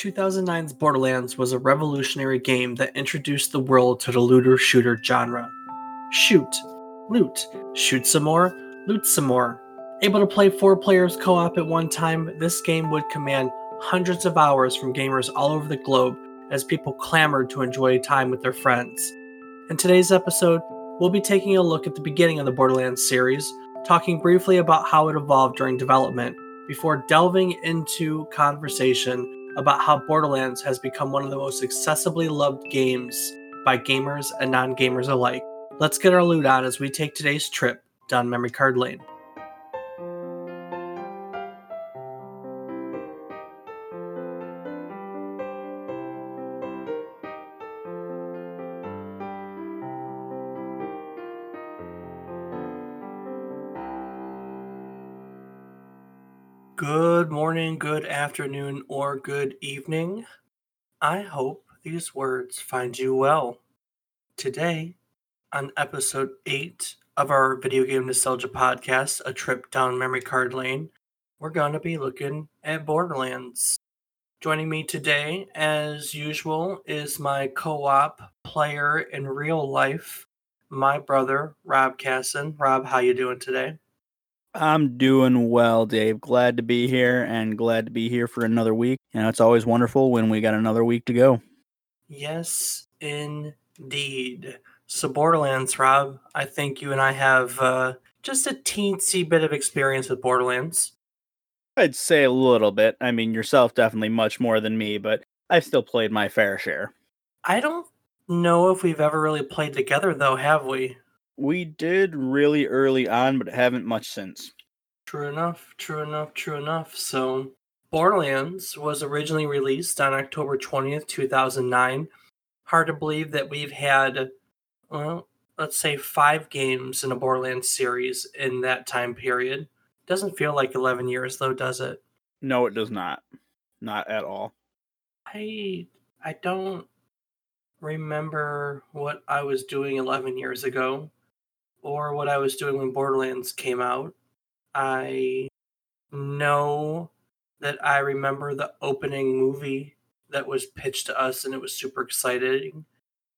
2009's Borderlands was a revolutionary game that introduced the world to the looter shooter genre. Shoot, loot, shoot some more, loot some more. Able to play four players co op at one time, this game would command hundreds of hours from gamers all over the globe as people clamored to enjoy time with their friends. In today's episode, we'll be taking a look at the beginning of the Borderlands series, talking briefly about how it evolved during development, before delving into conversation about how Borderlands has become one of the most accessibly loved games by gamers and non gamers alike. Let's get our loot on as we take today's trip down memory card lane. Morning, good afternoon, or good evening. I hope these words find you well. Today, on episode 8 of our Video Game Nostalgia podcast, A Trip Down Memory Card Lane, we're going to be looking at Borderlands. Joining me today, as usual, is my co op player in real life, my brother, Rob Casson. Rob, how you doing today? I'm doing well, Dave. Glad to be here and glad to be here for another week. You know, it's always wonderful when we got another week to go. Yes, indeed. So, Borderlands, Rob, I think you and I have uh, just a teensy bit of experience with Borderlands. I'd say a little bit. I mean, yourself definitely much more than me, but I've still played my fair share. I don't know if we've ever really played together, though, have we? We did really early on, but haven't much since. True enough, true enough, true enough. So, Borderlands was originally released on October 20th, 2009. Hard to believe that we've had, well, let's say five games in a Borderlands series in that time period. Doesn't feel like 11 years, though, does it? No, it does not. Not at all. I I don't remember what I was doing 11 years ago or what I was doing when Borderlands came out. I know that I remember the opening movie that was pitched to us and it was super exciting,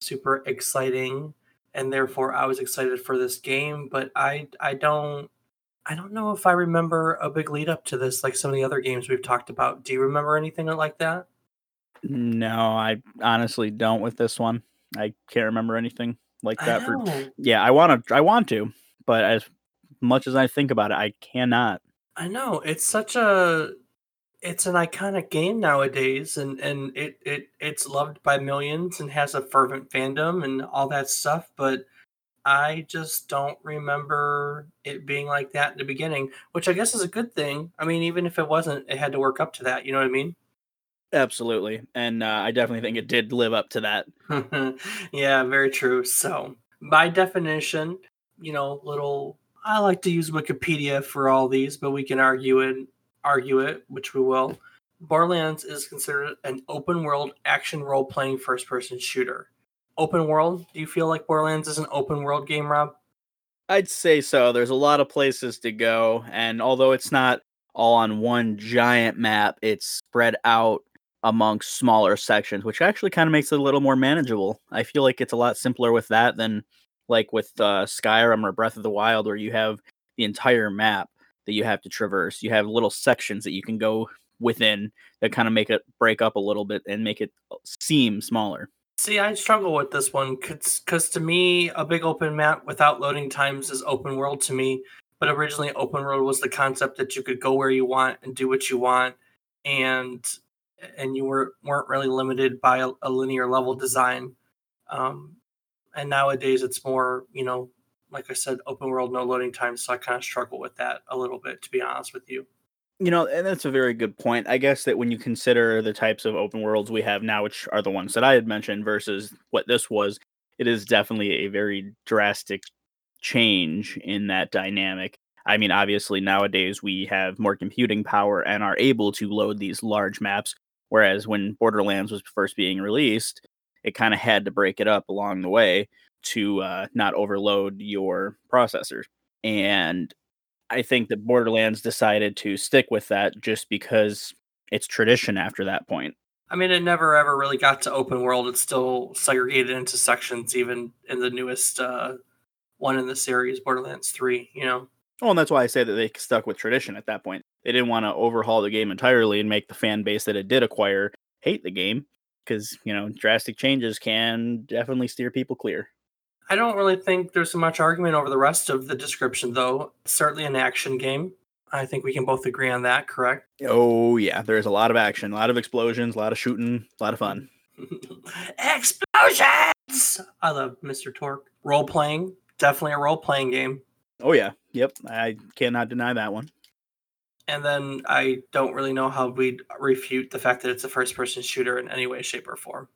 super exciting, and therefore I was excited for this game, but I I don't I don't know if I remember a big lead up to this like some of the other games we've talked about. Do you remember anything like that? No, I honestly don't with this one. I can't remember anything like that for yeah i want to i want to but as much as i think about it i cannot. I know it's such a it's an iconic game nowadays and and it it it's loved by millions and has a fervent fandom and all that stuff but i just don't remember it being like that in the beginning which i guess is a good thing. I mean even if it wasn't it had to work up to that you know what i mean Absolutely. And uh, I definitely think it did live up to that. yeah, very true. So, by definition, you know, little I like to use Wikipedia for all these, but we can argue it argue it, which we will. Borderlands is considered an open world action role playing first person shooter. Open world? Do you feel like Borderlands is an open world game, Rob? I'd say so. There's a lot of places to go, and although it's not all on one giant map, it's spread out amongst smaller sections, which actually kind of makes it a little more manageable. I feel like it's a lot simpler with that than like with uh, Skyrim or Breath of the Wild, where you have the entire map that you have to traverse. You have little sections that you can go within that kind of make it break up a little bit and make it uh, seem smaller. See, I struggle with this one because to me, a big open map without loading times is open world to me. But originally, open world was the concept that you could go where you want and do what you want. And and you were weren't really limited by a, a linear level design. Um, and nowadays, it's more you know, like I said, open world, no loading time. So I kind of struggle with that a little bit, to be honest with you. You know, and that's a very good point. I guess that when you consider the types of open worlds we have now, which are the ones that I had mentioned versus what this was, it is definitely a very drastic change in that dynamic. I mean, obviously, nowadays we have more computing power and are able to load these large maps Whereas when Borderlands was first being released, it kind of had to break it up along the way to uh, not overload your processors. And I think that Borderlands decided to stick with that just because it's tradition after that point. I mean, it never ever really got to open world. It's still segregated into sections, even in the newest uh, one in the series, Borderlands 3, you know? Well, and that's why I say that they stuck with tradition at that point. They didn't want to overhaul the game entirely and make the fan base that it did acquire hate the game because, you know, drastic changes can definitely steer people clear. I don't really think there's so much argument over the rest of the description, though. It's certainly an action game. I think we can both agree on that, correct? Oh, yeah. There's a lot of action, a lot of explosions, a lot of shooting, a lot of fun. Explosions! I love Mr. Torgue. Role playing, definitely a role playing game. Oh, yeah. Yep. I cannot deny that one. And then I don't really know how we'd refute the fact that it's a first person shooter in any way, shape, or form.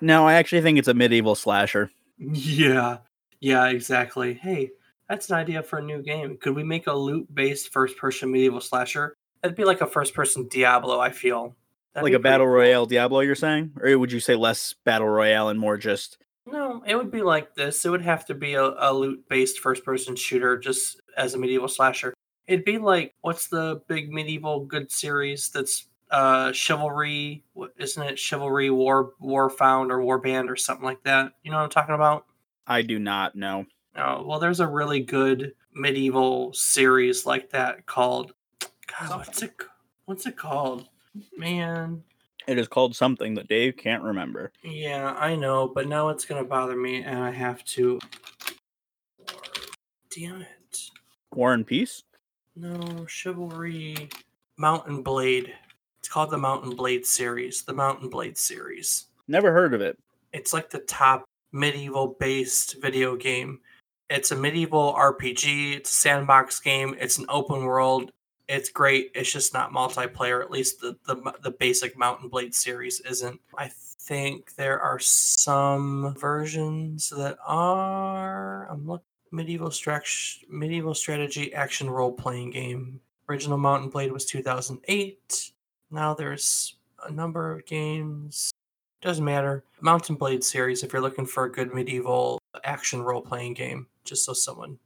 No, I actually think it's a medieval slasher. Yeah. Yeah, exactly. Hey, that's an idea for a new game. Could we make a loot based first person medieval slasher? That'd be like a first person Diablo, I feel. That'd like a battle cool. royale Diablo, you're saying? Or would you say less battle royale and more just No, it would be like this. It would have to be a, a loot based first person shooter just as a medieval slasher. It'd be like what's the big medieval good series that's uh chivalry isn't it chivalry war war found or war band or something like that you know what i'm talking about I do not know. Oh, well, there's a really good medieval series like that called. God, what's it? What's it called? Man, It is called something that Dave can't remember. yeah, I know, but now it's gonna bother me, and I have to. Damn it! War and Peace? No, chivalry, Mount & Blade. It's called the Mount & Blade series. The Mount & Blade series. Never heard of it. it's like the top medieval based video game. It's a medieval RPG, it's a sandbox game, it's an open world. It's great. It's just not multiplayer. At least the the, the basic Mountain Blade series isn't. I think there are some versions that are. I'm look medieval strat- medieval strategy action role playing game. Original Mount & Blade was 2008. Now there's a number of games. Doesn't matter. Mount & Blade series if you're looking for a good medieval action role playing game. Just so someone,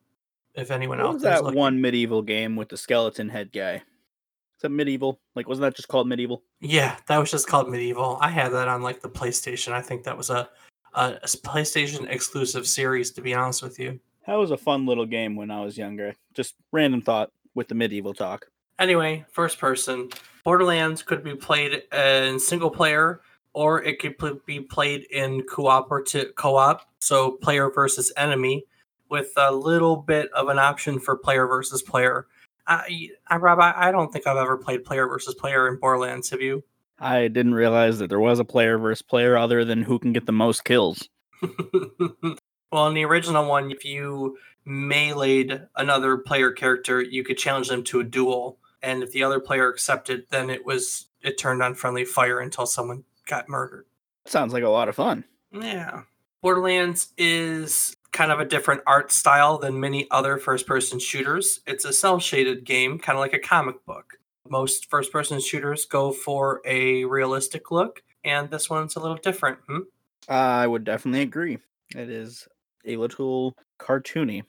if anyone What out was that looking. one medieval game with the skeleton head guy? Is that medieval? Like, wasn't that just called MediEvil? Yeah, that was just called MediEvil. I had that on like the PlayStation. I think that was a, a PlayStation exclusive series. To be honest with you. That was a fun little game when I was younger. Just random thought with the medieval talk. Anyway, first person. Borderlands could be played in single player or it could be played in cooperative co-op, so player versus enemy, with a little bit of an option for player versus player. I, I Rob, I, I don't think I've ever played player versus player in Borderlands. Have you? I didn't realize that there was a player versus player other than who can get the most kills. well, in the original one, if you meleeed another player character, you could challenge them to a duel, and if the other player accepted, then it was it turned on friendly fire until someone got murdered. Sounds like a lot of fun. Yeah. Borderlands is kind of a different art style than many other first person shooters. It's a cel shaded game, kind of like a comic book. Most first person shooters go for a realistic look, and this one's a little different. Hmm? I would definitely agree. It is a little cartoony,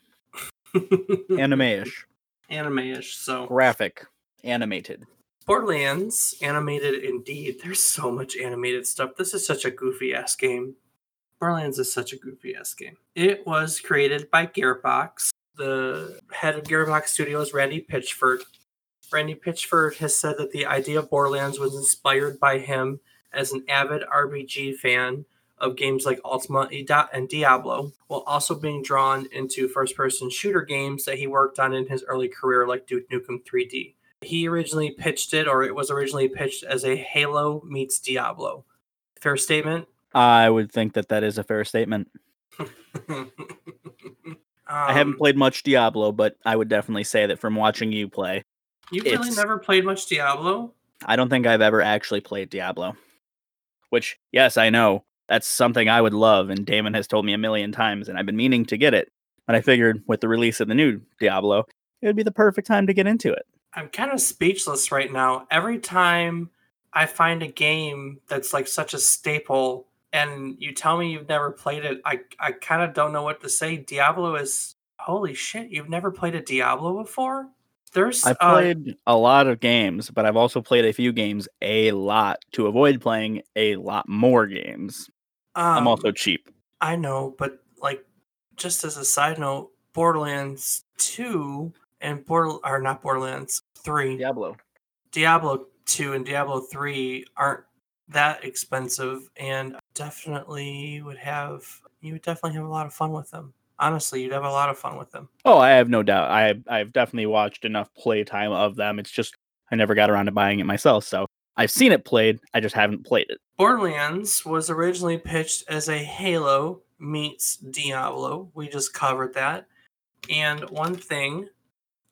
anime-ish, Anime-ish. So graphic, animated. Borderlands, animated indeed. There's so much animated stuff. This is such a goofy ass game. Borderlands is such a goofy ass game. It was created by Gearbox. The head of Gearbox Studios, Randy Pitchford. Randy Pitchford has said that the idea of Borderlands was inspired by him as an avid RPG fan of games like Ultima and Diablo, while also being drawn into first person shooter games that he worked on in his early career, like Duke Nukem 3D. He originally pitched it, or it was originally pitched as a Halo meets Diablo. Fair statement. I would think that that is a fair statement. I haven't Um, played much Diablo, but I would definitely say that from watching you play, You've really never played much Diablo. I don't think I've ever actually played Diablo. Which, yes, I know that's something I would love, and Damon has told me a million times, and I've been meaning to get it. But I figured with the release of the new Diablo, it would be the perfect time to get into it. I'm kind of speechless right now. Every time I find a game that's like such a staple and you tell me you've never played it, I, I kind of don't know what to say. Diablo is holy shit, you've never played a Diablo before? There's I've uh, played a lot of games, but I've also played a few games a lot to avoid playing a lot more games. I'm um, also cheap. I know, but like, just as a side note, Borderlands Two and Border are not Borderlands Three. Diablo. Diablo 2 and Diablo 3 aren't that expensive and definitely would have you would definitely have a lot of fun with them. Honestly, you'd have a lot of fun with them. Oh, I have no doubt. I I've definitely watched enough playtime of them. It's just I never got around to buying it myself. So I've seen it played. I just haven't played it. Borderlands was originally pitched as a Halo meets Diablo. We just covered that. And one thing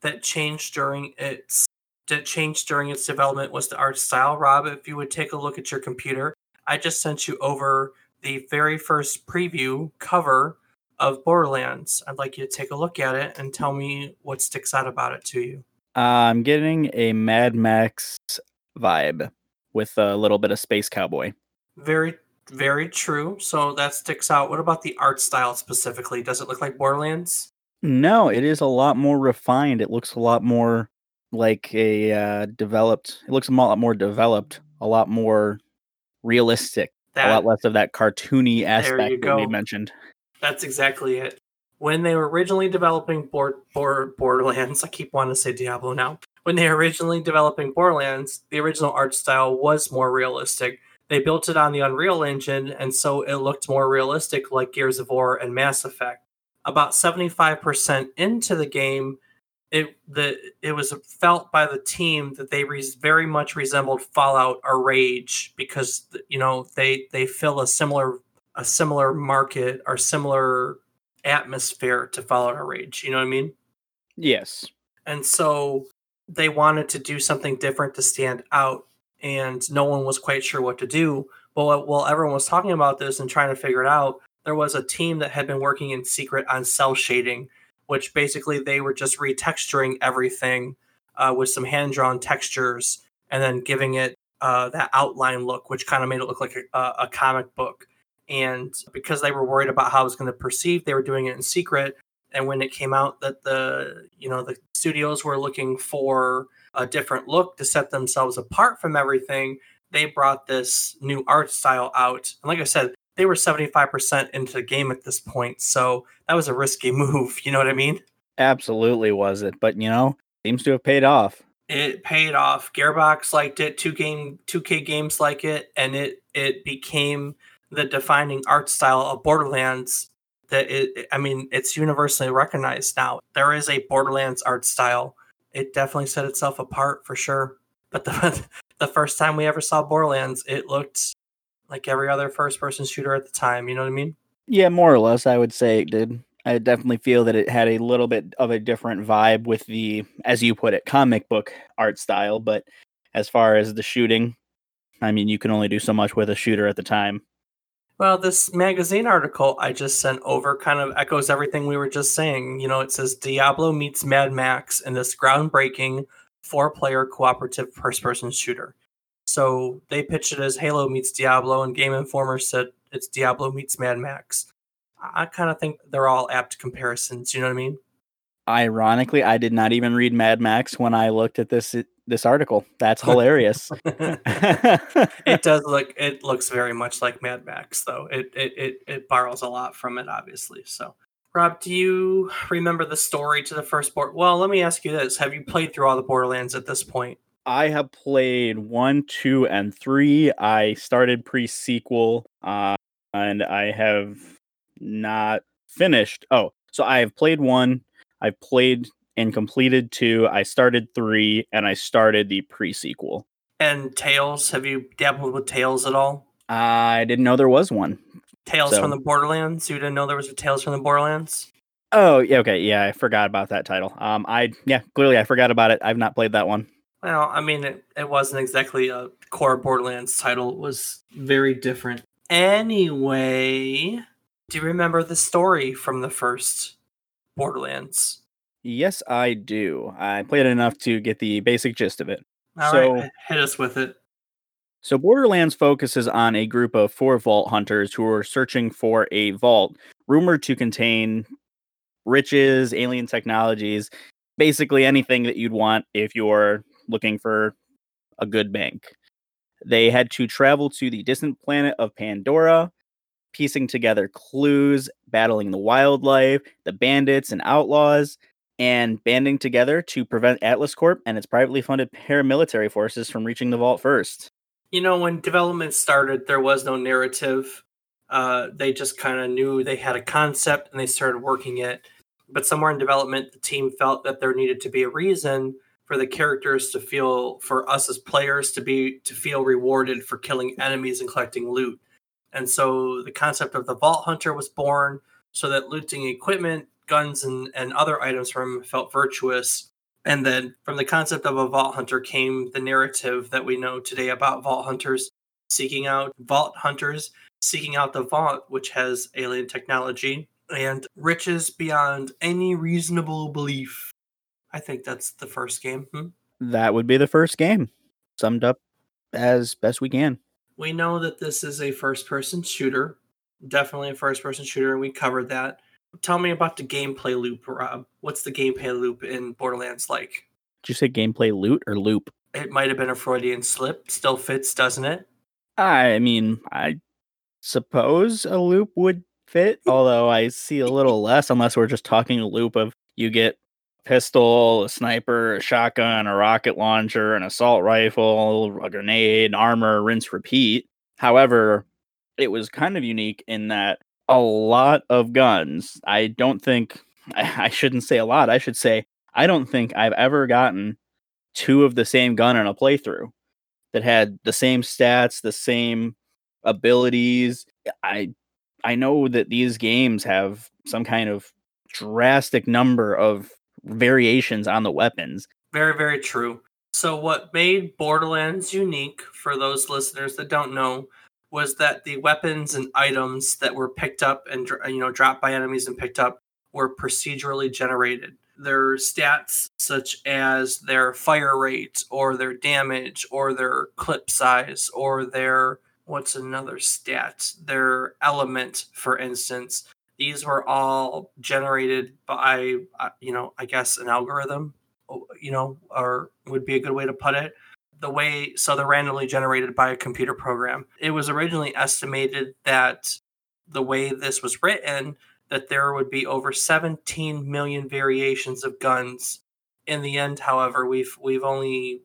that changed during its that changed during its development was the art style. Rob, if you would take a look at your computer, I just sent you over the very first preview cover of Borderlands. I'd like you to take a look at it and tell me what sticks out about it to you. Uh, I'm getting a Mad Max vibe with a little bit of space cowboy. Very, very true. So that sticks out. What about the art style specifically? Does it look like Borderlands? No, it is a lot more refined. It looks a lot more like a uh, developed. It looks a lot more developed, a lot more realistic, a lot less of that cartoony aspect that we mentioned. That's exactly it. When they were originally developing board, board, Borderlands, I keep wanting to say Diablo now. When they were originally developing Borderlands, the original art style was more realistic. They built it on the Unreal Engine, and so it looked more realistic, like Gears of War and Mass Effect. About seventy-five percent into the game, it the it was felt by the team that they res- very much resembled Fallout or Rage because you know they they fill a similar a similar market or similar atmosphere to Fallout or Rage. You know what I mean? Yes. And so they wanted to do something different to stand out, and no one was quite sure what to do. But while- everyone was talking about this and trying to figure it out, there was a team that had been working in secret on cel shading, which basically they were just retexturing everything uh, with some hand drawn textures and then giving it uh, that outline look, which kind of made it look like a, a comic book. And because they were worried about how it was going to perceive, they were doing it in secret. And when it came out that the you know the studios were looking for a different look to set themselves apart from everything, they brought this new art style out. And like I said, they were 75% into the game at this point. So that was a risky move. You know what I mean? Absolutely was it. But you know, seems to have paid off. It paid off. Gearbox liked it. Two game, 2K games like it, and it it became the defining art style of Borderlands. That it, I mean, it's universally recognized now. There is a Borderlands art style. It definitely set itself apart for sure. But the the first time we ever saw Borderlands, it looked like every other first person shooter at the time. You know what I mean? Yeah, more or less, I would say it did. I definitely feel that it had a little bit of a different vibe with the, as you put it, comic book art style. But as far as the shooting, I mean, you can only do so much with a shooter at the time. Well, this magazine article I just sent over kind of echoes everything we were just saying. You know, it says Diablo meets Mad Max in this groundbreaking four player cooperative first person shooter. So they pitched it as Halo meets Diablo, and Game Informer said it's Diablo meets Mad Max. I kind of think they're all apt comparisons. You know what I mean? Ironically, I did not even read Mad Max when I looked at this this article. That's hilarious. it does look it looks very much like Mad Max though. It it it, it borrows a lot from it obviously. So Rob, do you remember the story to the first board? Well, let me ask you this. Have you played through all the Borderlands at this point? I have played one, two, and three. I started pre sequel, uh, and I have not finished. Oh, so I have played one. I've played and completed two. I started three, and I started the pre sequel. And Tales, have you dabbled with Tales at all? I didn't know there was one. Tales So- from the Borderlands? You didn't know there was a Tales from the Borderlands? Oh, yeah, okay, yeah, I forgot about that title. Um, I yeah, clearly I forgot about it. I've not played that one. Well, I mean, it, it wasn't exactly a core Borderlands title. It was very different. Anyway, do you remember the story from the first Borderlands? Yes, I do. I played it enough to get the basic gist of it. All So- right, hit us with it. So, Borderlands focuses on a group of four vault hunters who are searching for a vault rumored to contain riches, alien technologies, basically anything that you'd want if you're looking for a good bank. They had to travel to the distant planet of Pandora, piecing together clues, battling the wildlife, the bandits and outlaws, and banding together to prevent Atlas Corp and its privately funded paramilitary forces from reaching the vault first. You know, when development started, there was no narrative. Uh, they just kind of knew they had a concept and they started working it. But somewhere in development, the team felt that there needed to be a reason for the characters to feel, for us as players to be to feel rewarded for killing enemies and collecting loot. And so the concept of the Vault Hunter was born, so that looting equipment, guns, and, and other items from him felt virtuous. And then from the concept of a Vault Hunter came the narrative that we know today about Vault Hunters seeking out Vault Hunters, seeking out the Vault, which has alien technology and riches beyond any reasonable belief. I think that's the first game. Hmm? That would be the first game, summed up as best we can. We know that this is a first person shooter, definitely a first person shooter, and we covered that. Tell me about the gameplay loop, Rob. What's the gameplay loop in Borderlands like? Did you say gameplay loot or loop? It might have been a Freudian slip. Still fits, doesn't it? I mean, I suppose a loop would fit, although I see a little less unless we're just talking a loop of you get pistol, a sniper, a shotgun, a rocket launcher, an assault rifle, a grenade, armor, rinse, repeat. However, it was kind of unique in that a lot of guns. I don't think I, shouldn't say a lot. I should say I don't think I've ever gotten two of the same gun in a playthrough that had the same stats, the same abilities. I I know that these games have some kind of drastic number of variations on the weapons. Very, very true. So, what made Borderlands unique for those listeners that don't know was that the weapons and items that were picked up and you know dropped by enemies and picked up were procedurally generated. Their stats, such as their fire rate, or their damage, or their clip size, or their what's another stat? Their element, for instance, these were all generated by, uh, you know, I guess an algorithm, you know, or would be a good way to put it. The way, so they're randomly generated by a computer program. It was originally estimated that the way this was written, that there would be over 17 million variations of guns. In the end, however, we've we've only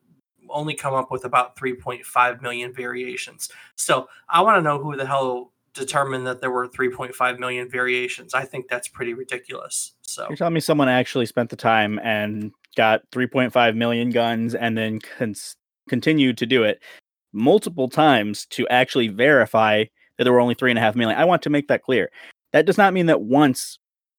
only come up with about 3.5 million variations. So I want to know who the hell determined that there were 3.5 million variations. I think that's pretty ridiculous. So you're telling me someone actually spent the time and got 3.5 million guns and then cons- continued to do it multiple times to actually verify that there were only three and a half million. I want to make that clear. That does not mean that once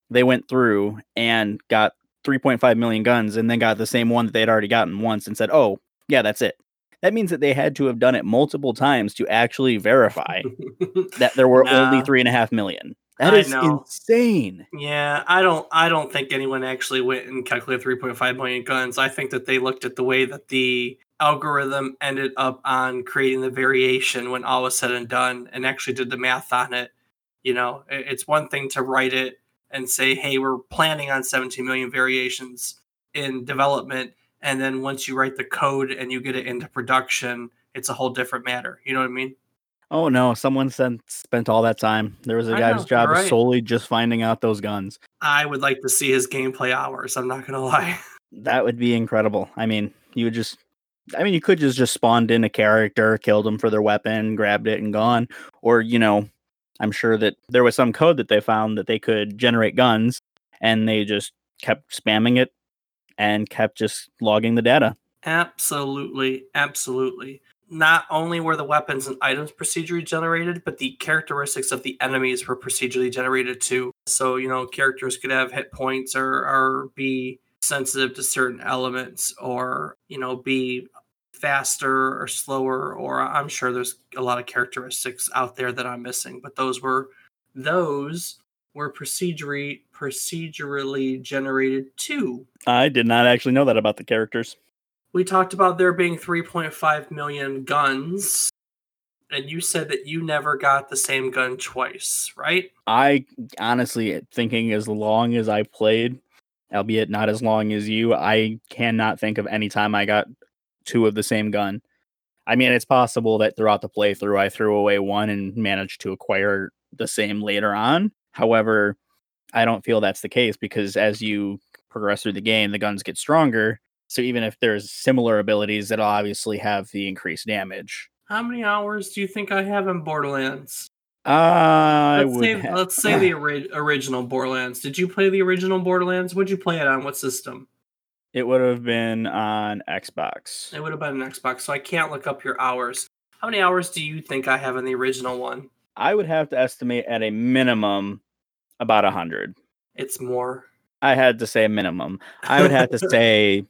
they went through and got 3.5 million guns and then got the same one that they had already gotten once and said, "Oh, yeah, that's it." That means that they had to have done it multiple times to actually verify that there were nah, only three and a half million. That is insane. Yeah, I don't I don't think anyone actually went and calculated 3.5 million guns. I think that they looked at the way that the algorithm ended up on creating the variation when all was said and done and actually did the math on it. You know, it's one thing to write it and say, hey, we're planning on 17 million variations in development and then once you write the code and you get it into production it's a whole different matter. You know what i mean? Oh no someone sent, spent all that time. There was a I guy's know, job right. solely just finding out those guns. I would like to see his gameplay hours i'm not gonna lie. That would be incredible. I mean you would just i mean you could just just spawned in a character killed them for their weapon grabbed it and gone or you know i'm sure that there was some code that they found that they could generate guns and they just kept spamming it and kept just logging the data. Absolutely, absolutely. Not only were the weapons and items procedurally generated, but the characteristics of the enemies were procedurally generated too. So, you know, characters could have hit points or, or be sensitive to certain elements or, you know, be faster or slower or I'm sure there's a lot of characteristics out there that I'm missing, but those were those were procedurally procedurally generated too. I did not actually know that about the characters. We talked about there being 3.5 million guns, and you said that you never got the same gun twice, right? I honestly thinking as long as I played, albeit not as long as you. I cannot think of any time I got two of the same gun. I mean, it's possible that throughout the playthrough I threw away one and managed to acquire the same later on. However, I don't feel that's the case because as you progress through the game, the guns get stronger. So even if there's similar abilities, it'll obviously have the increased damage. How many hours do you think I have in Borderlands? I let's would say, ha- let's say the ori- original Borderlands. Did you play the original Borderlands? What'd you play it on? What system? it would have been on Xbox. It would have been an Xbox, so I can't look up your hours. How many hours do you think I have in the original one? I would have to estimate at a minimum about a hundred. It's more. I had to say a minimum. I would have to say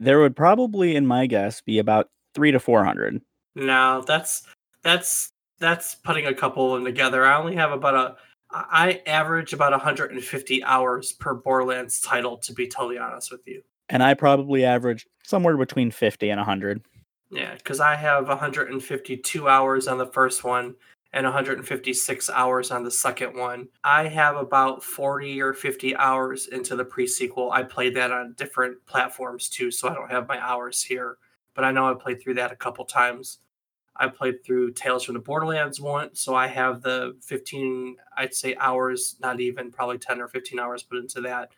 there would probably, in my guess, be about three to four hundred. No, that's that's that's putting a couple of them together. I only have about a I average about 150 hours per Borderlands title to be totally honest with you. And I probably average somewhere between fifty and hundred. Yeah, because I have 152 hours on the first one and 156 hours on the second one. I have about 40 or 50 hours into the pre-sequel. I played that on different platforms too, so I don't have my hours here. But I know I played through that a couple times. I played through Tales from the Borderlands once, so I have the 15, I'd say hours, not even probably 10 or 15 hours put into that.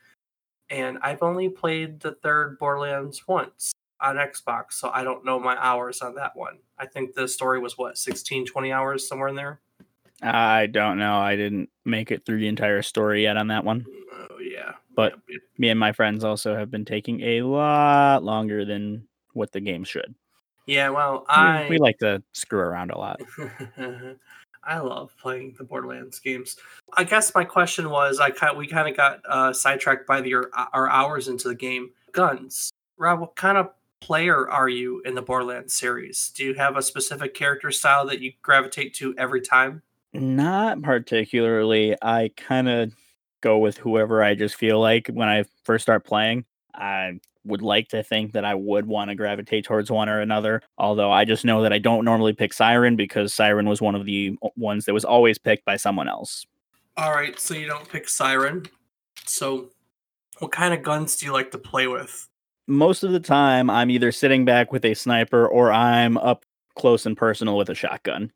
And I've only played the third Borderlands once on Xbox, so I don't know my hours on that one. I think the story was what 16, 20 hours somewhere in there. I don't know. I didn't make it through the entire story yet on that one. Oh yeah, But Yeah, Me and my friends also have been taking a lot longer than what the game should. Yeah. Well, We- I we like to screw around a lot. I love playing the Borderlands games. I guess my question was, I kind we kind of got uh, sidetracked by the our hours into the game. Guns, Rob. What kind of player are you in the Borderlands series? Do you have a specific character style that you gravitate to every time? Not particularly. I kind of go with whoever I just feel like when I first start playing. I would like to think that I would want to gravitate towards one or another. Although I just know that I don't normally pick Siren because Siren was one of the ones that was always picked by someone else. All right, so you don't pick Siren. So, what kind of guns do you like to play with? Most of the time, I'm either sitting back with a sniper or I'm up close and personal with a shotgun.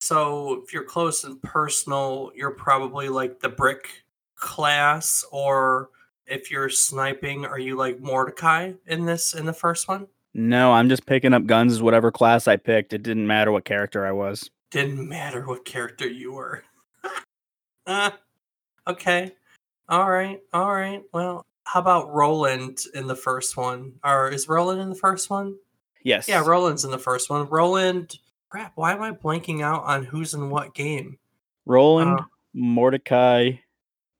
So, if you're close and personal, you're probably like the brick class, or if you're sniping, are you like Mordecai in this in the first one? No, I'm just picking up guns as whatever class I picked. It didn't matter what character I was. Didn't matter what character you were. Ah, okay. All right. All right. Well, how about Roland in the first one? Or is Roland in the first one? Yes. Yeah, Roland's in the first one. Roland. Crap, why am I blanking out on who's in what game? Roland, Uh, Mordecai,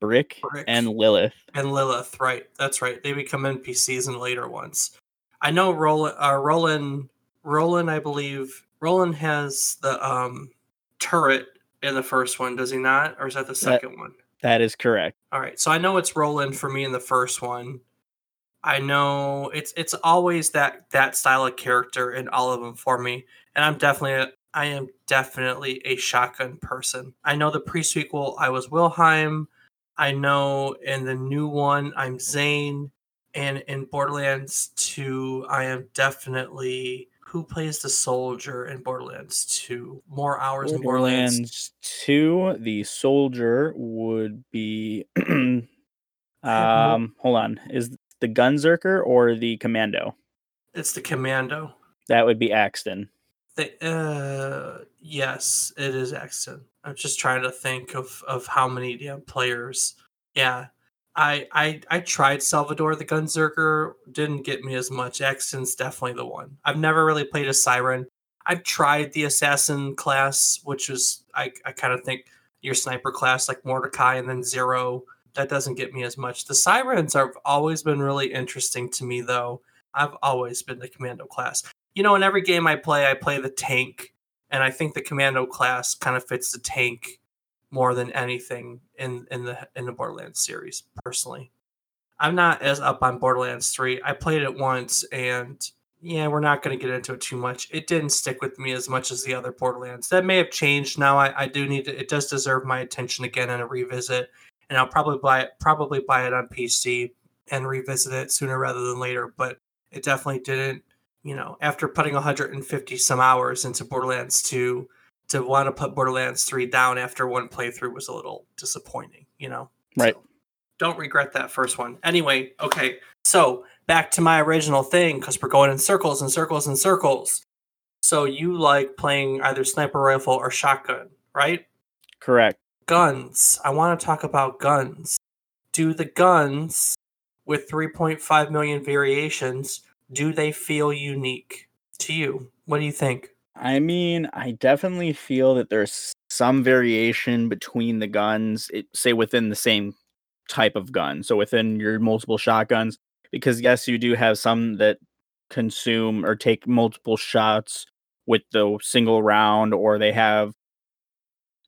Brick, Brick. and Lilith. And Lilith, right? That's right. They become NPCs in later ones. I know Roland. Uh, Roland. Roland, I believe. Roland has the um turret in the first one, does he not? Or is that the second one? That is correct. All right. So I know it's Roland for me in the first one. I know it's it's always that that style of character in all of them for me, and I'm definitely a, I am definitely a shotgun person. I know the pre sequel I was Wilhelm. I know in the new one I'm Zane, and in Borderlands 2 I am definitely who plays the soldier in Borderlands 2. More hours in Borderlands. Borderlands 2, the soldier would be um hold on. Is the Gunzerker or the commando? It's the commando. That would be Axton. They, uh, yes, it is Axton. I'm just trying to think of of how many damn players. Yeah, I I I tried Salvador the Gunzerker, didn't get me as much. Axton's definitely the one. I've never really played a Siren. I've tried the assassin class, which was I I kind of think your sniper class like Mordecai and then Zero. That doesn't get me as much. The Sirens have always been really interesting to me though. I've always been the commando class you know, in every game I play, I play the tank, and I think the commando class kind of fits the tank more than anything in in the in the Borderlands series. Personally, I'm not as up on Borderlands three. I played it once, and yeah, we're not going to get into it too much. It didn't stick with me as much as the other Borderlands. That may have changed now. I, I do need to. It does deserve my attention again and a revisit, and I'll probably buy it. Probably buy it on PC and revisit it sooner rather than later, but it definitely didn't, you know, after putting 150 some hours into Borderlands 2 to want to put Borderlands 3 down after one playthrough was a little disappointing, you know. Right. So, don't regret that first one. Anyway, okay. So, back to my original thing cuz we're going in circles and circles and circles. So, you like playing either sniper rifle or shotgun, right? Correct. Guns. I want to talk about guns. Do the guns with 3.5 million variations, do they feel unique to you? What do you think? I mean, I definitely feel that there's some variation between the guns, it, say within the same type of gun. So within your multiple shotguns, because yes, you do have some that consume or take multiple shots with the single round, or they have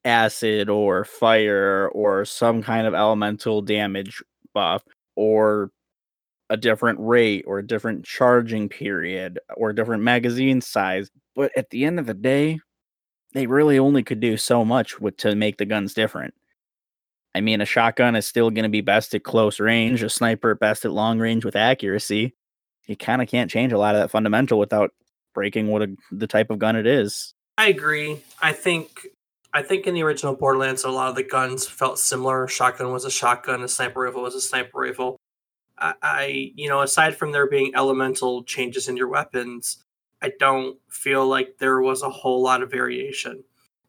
acid or fire or some kind of elemental damage buff, or a different rate or a different charging period or a different magazine size. But at the end of the day, they really only could do so much with to make the guns different. I mean, a shotgun is still going to be best at close range, a sniper best at long range with accuracy. You kind of can't change a lot of that fundamental without breaking what a, the type of gun it is. I agree. I think I think in the original Borderlands, a lot of the guns felt similar. Shotgun was a shotgun, a sniper rifle was a sniper rifle. I, you know, aside from there being elemental changes in your weapons, I don't feel like there was a whole lot of variation.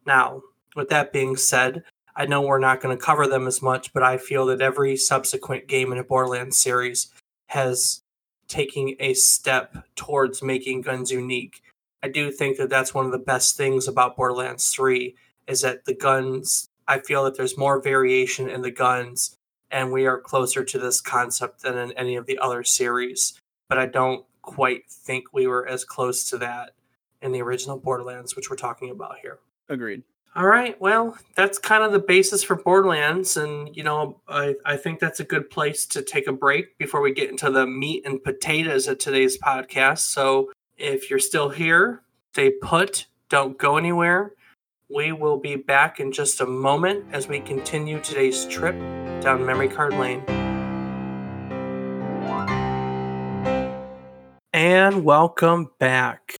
Now, with that being said, I know we're not going to cover them as much, but I feel that every subsequent game in a Borderlands series has taken a step towards making guns unique. I do think that that's one of the best things about Borderlands 3 is that the guns, I feel that there's more variation in the guns and we are closer to this concept than in any of the other series. But I don't quite think we were as close to that in the original Borderlands, which we're talking about here. Agreed. All right. Well, that's kind of the basis for Borderlands. And, you know, I, I think that's a good place to take a break before we get into the meat and potatoes of today's podcast. So if you're still here, stay put, don't go anywhere. We will be back in just a moment as we continue today's trip down memory card lane. And welcome back.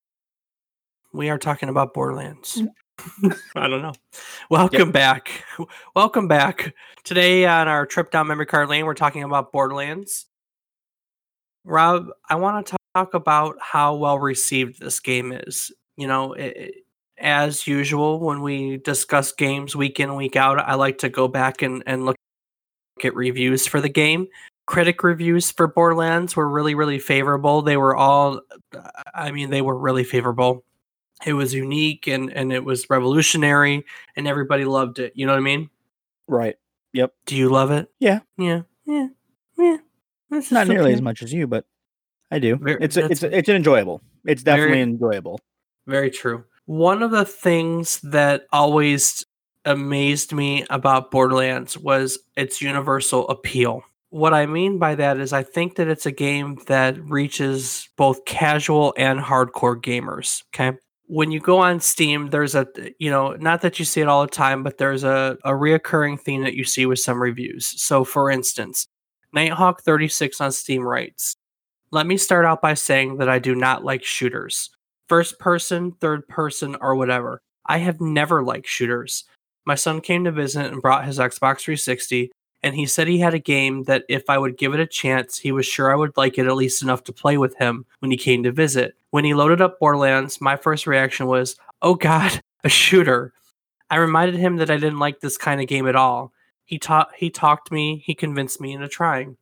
We are talking about Borderlands. Mm. I don't know. Welcome yep. back. Welcome back. Today on our trip down memory card lane, we're talking about Borderlands. Rob, I want to talk about how well received this game is. You know, it, as usual, when we discuss games week in, week out, I like to go back and, and look at reviews for the game. Critic reviews for Borderlands were really, really favorable. They were all, I mean, they were really favorable. It was unique and, and it was revolutionary, and everybody loved it. You know what I mean? Right. Yep. Do you love it? Yeah. Yeah. Yeah. Yeah. It's not nearly okay. as much as you, but I do. Very, it's a, it's a, it's enjoyable. It's definitely very, enjoyable. Very true. One of the things that always amazed me about Borderlands was its universal appeal. What I mean by that is, I think that it's a game that reaches both casual and hardcore gamers. Okay. When you go on Steam, there's a, you know, not that you see it all the time, but there's a, a reoccurring theme that you see with some reviews. So, for instance, Nighthawk36 on Steam writes, Let me start out by saying that I do not like shooters. First person, third person, or whatever. I have never liked shooters. My son came to visit and brought his Xbox 360, and he said he had a game that if I would give it a chance, he was sure I would like it at least enough to play with him when he came to visit. When he loaded up Borderlands, my first reaction was, oh god, a shooter. I reminded him that I didn't like this kind of game at all. He taught he talked me, he convinced me into trying.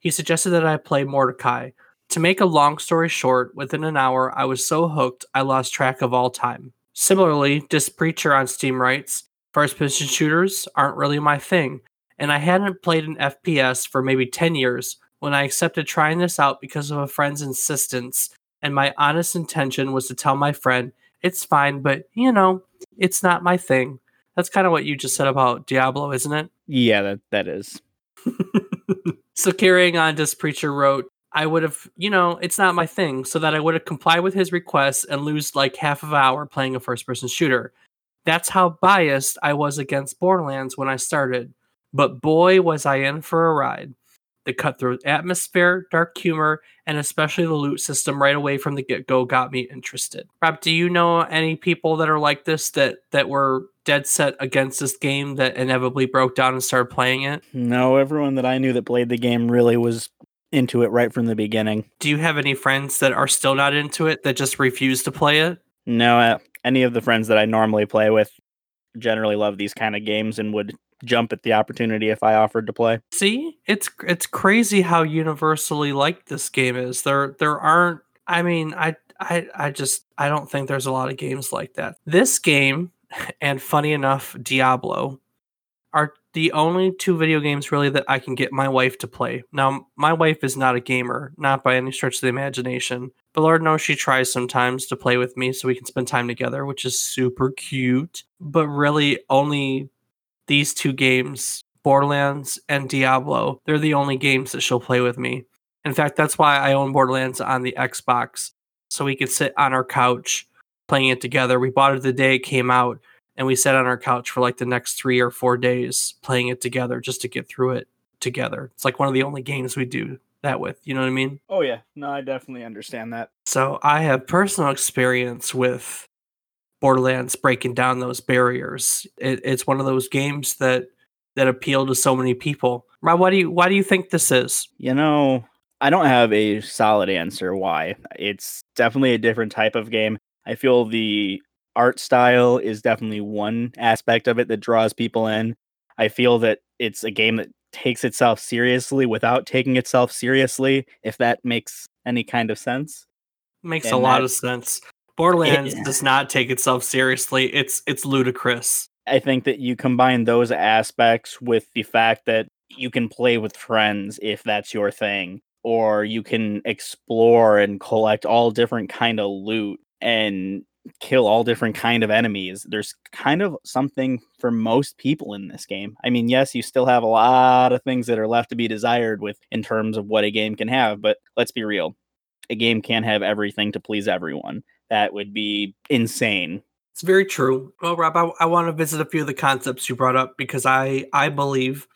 He suggested that I play Mordecai. To make a long story short, within an hour I was so hooked I lost track of all time. Similarly, Disc Preacher on Steam writes, First person shooters aren't really my thing, and I hadn't played an FPS for maybe 10 years when I accepted trying this out because of a friend's insistence, and my honest intention was to tell my friend, it's fine, but you know, it's not my thing. That's kind of what you just said about Diablo, isn't it? Yeah, that, that is. so carrying on, Disc Preacher wrote, I would have, you know, it's not my thing, so that I would have complied with his request and lose like half of an hour playing a first person shooter. That's how biased I was against Borderlands when I started. But boy, was I in for a ride. The cutthroat atmosphere, dark humor, and especially the loot system right away from the get go got me interested. Rob, do you know any people that are like this that that were dead set against this game that inevitably broke down and started playing it? No, everyone that I knew that played the game really was into it right from the beginning. Do you have any friends that are still not into it that just refuse to play it? No, uh, any of the friends that I normally play with generally love these kind of games and would jump at the opportunity if I offered to play. See, it's it's crazy how universally liked this game is. There there aren't. I mean, I I I just I don't think there's a lot of games like that. This game, and funny enough, Diablo, are the only two video games really that I can get my wife to play. Now, my wife is not a gamer, not by any stretch of the imagination, but Lord knows she tries sometimes to play with me so we can spend time together, which is super cute. But really, only these two games, Borderlands and Diablo, they're the only games that she'll play with me. In fact, that's why I own Borderlands on the Xbox, so we could sit on our couch playing it together. We bought it the day it came out, and we sat on our couch for like the next three or four days playing it together just to get through it together. It's like one of the only games we do that with. You know what I mean? Oh yeah, no, I definitely understand that. So I have personal experience with Borderlands breaking down those barriers. It, it's one of those games that that appeal to so many people. Rob, why do you why do you think this is? You know, I don't have a solid answer why. It's definitely a different type of game. I feel the art style is definitely one aspect of it that draws people in. I feel that it's a game that takes itself seriously without taking itself seriously, if that makes any kind of sense. Makes and a lot of sense. Borderlands it, does not take itself seriously. It's it's ludicrous. I think that you combine those aspects with the fact that you can play with friends if that's your thing or you can explore and collect all different kind of loot and kill all different kind of enemies there's kind of something for most people in this game. I mean yes you still have a lot of things that are left to be desired with in terms of what a game can have but let's be real a game can't have everything to please everyone. That would be insane. It's very true. Well rob i, I want to visit a few of the concepts you brought up because i i believe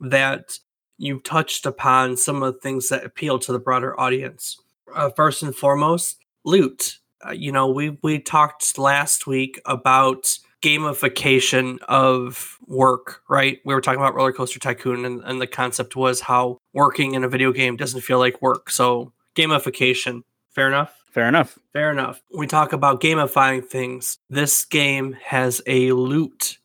that you touched upon some of the things that appeal to the broader audience. Uh, first and foremost loot Uh, you know, we we talked last week about gamification of work, right? We were talking about Roller Coaster Tycoon, and, and the concept was how working in a video game doesn't feel like work. So gamification, fair enough. Fair enough. Fair enough. We talk about gamifying things. This game has a loot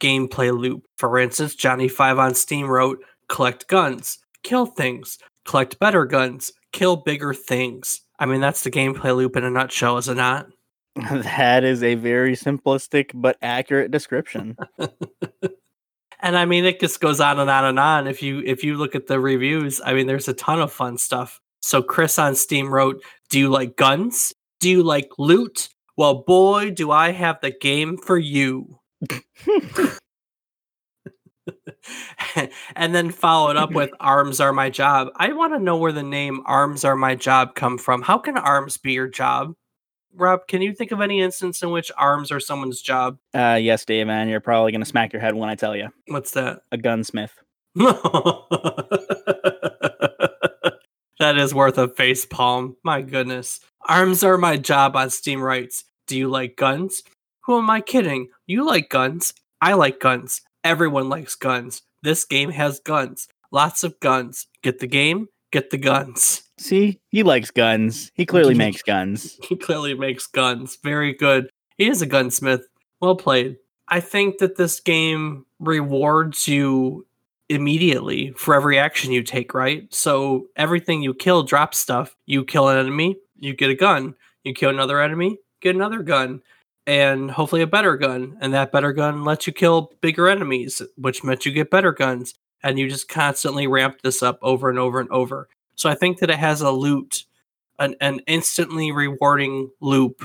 gameplay loop. For instance, Johnny Five on Steam wrote, "Collect guns, kill things, collect better guns, kill bigger things." I mean, that's the gameplay loop in a nutshell, is it not? That is a very simplistic but accurate description. and I mean, it just goes on and on and on. If you if you look at the reviews, I mean, there's a ton of fun stuff. So Chris on Steam wrote, "Do you like guns? Do you like loot? Well, boy, do I have the game for you." and then followed up with arms are my job. I want to know where the name arms are my job come from. How can arms be your job? Rob, can you think of any instance in which arms are someone's job? Uh yes, Dave, man. You're probably gonna smack your head when I tell you. What's that? A gunsmith. that is worth a face palm. My goodness. Arms are my job on Steam Rights. Do you like guns? Who am I kidding? You like guns. I like guns. Everyone likes guns. This game has guns. Lots of guns. Get the game, get the guns. See, he likes guns. He clearly makes guns. He clearly makes guns. Very good. He is a gunsmith. Well played. I think that this game rewards you immediately for every action you take, right? So everything you kill drops stuff. You kill an enemy, you get a gun. You kill another enemy, get another gun and hopefully a better gun. And that better gun lets you kill bigger enemies, which meant you get better guns. And you just constantly ramp this up over and over and over. So I think that it has a loot, an, an instantly rewarding loop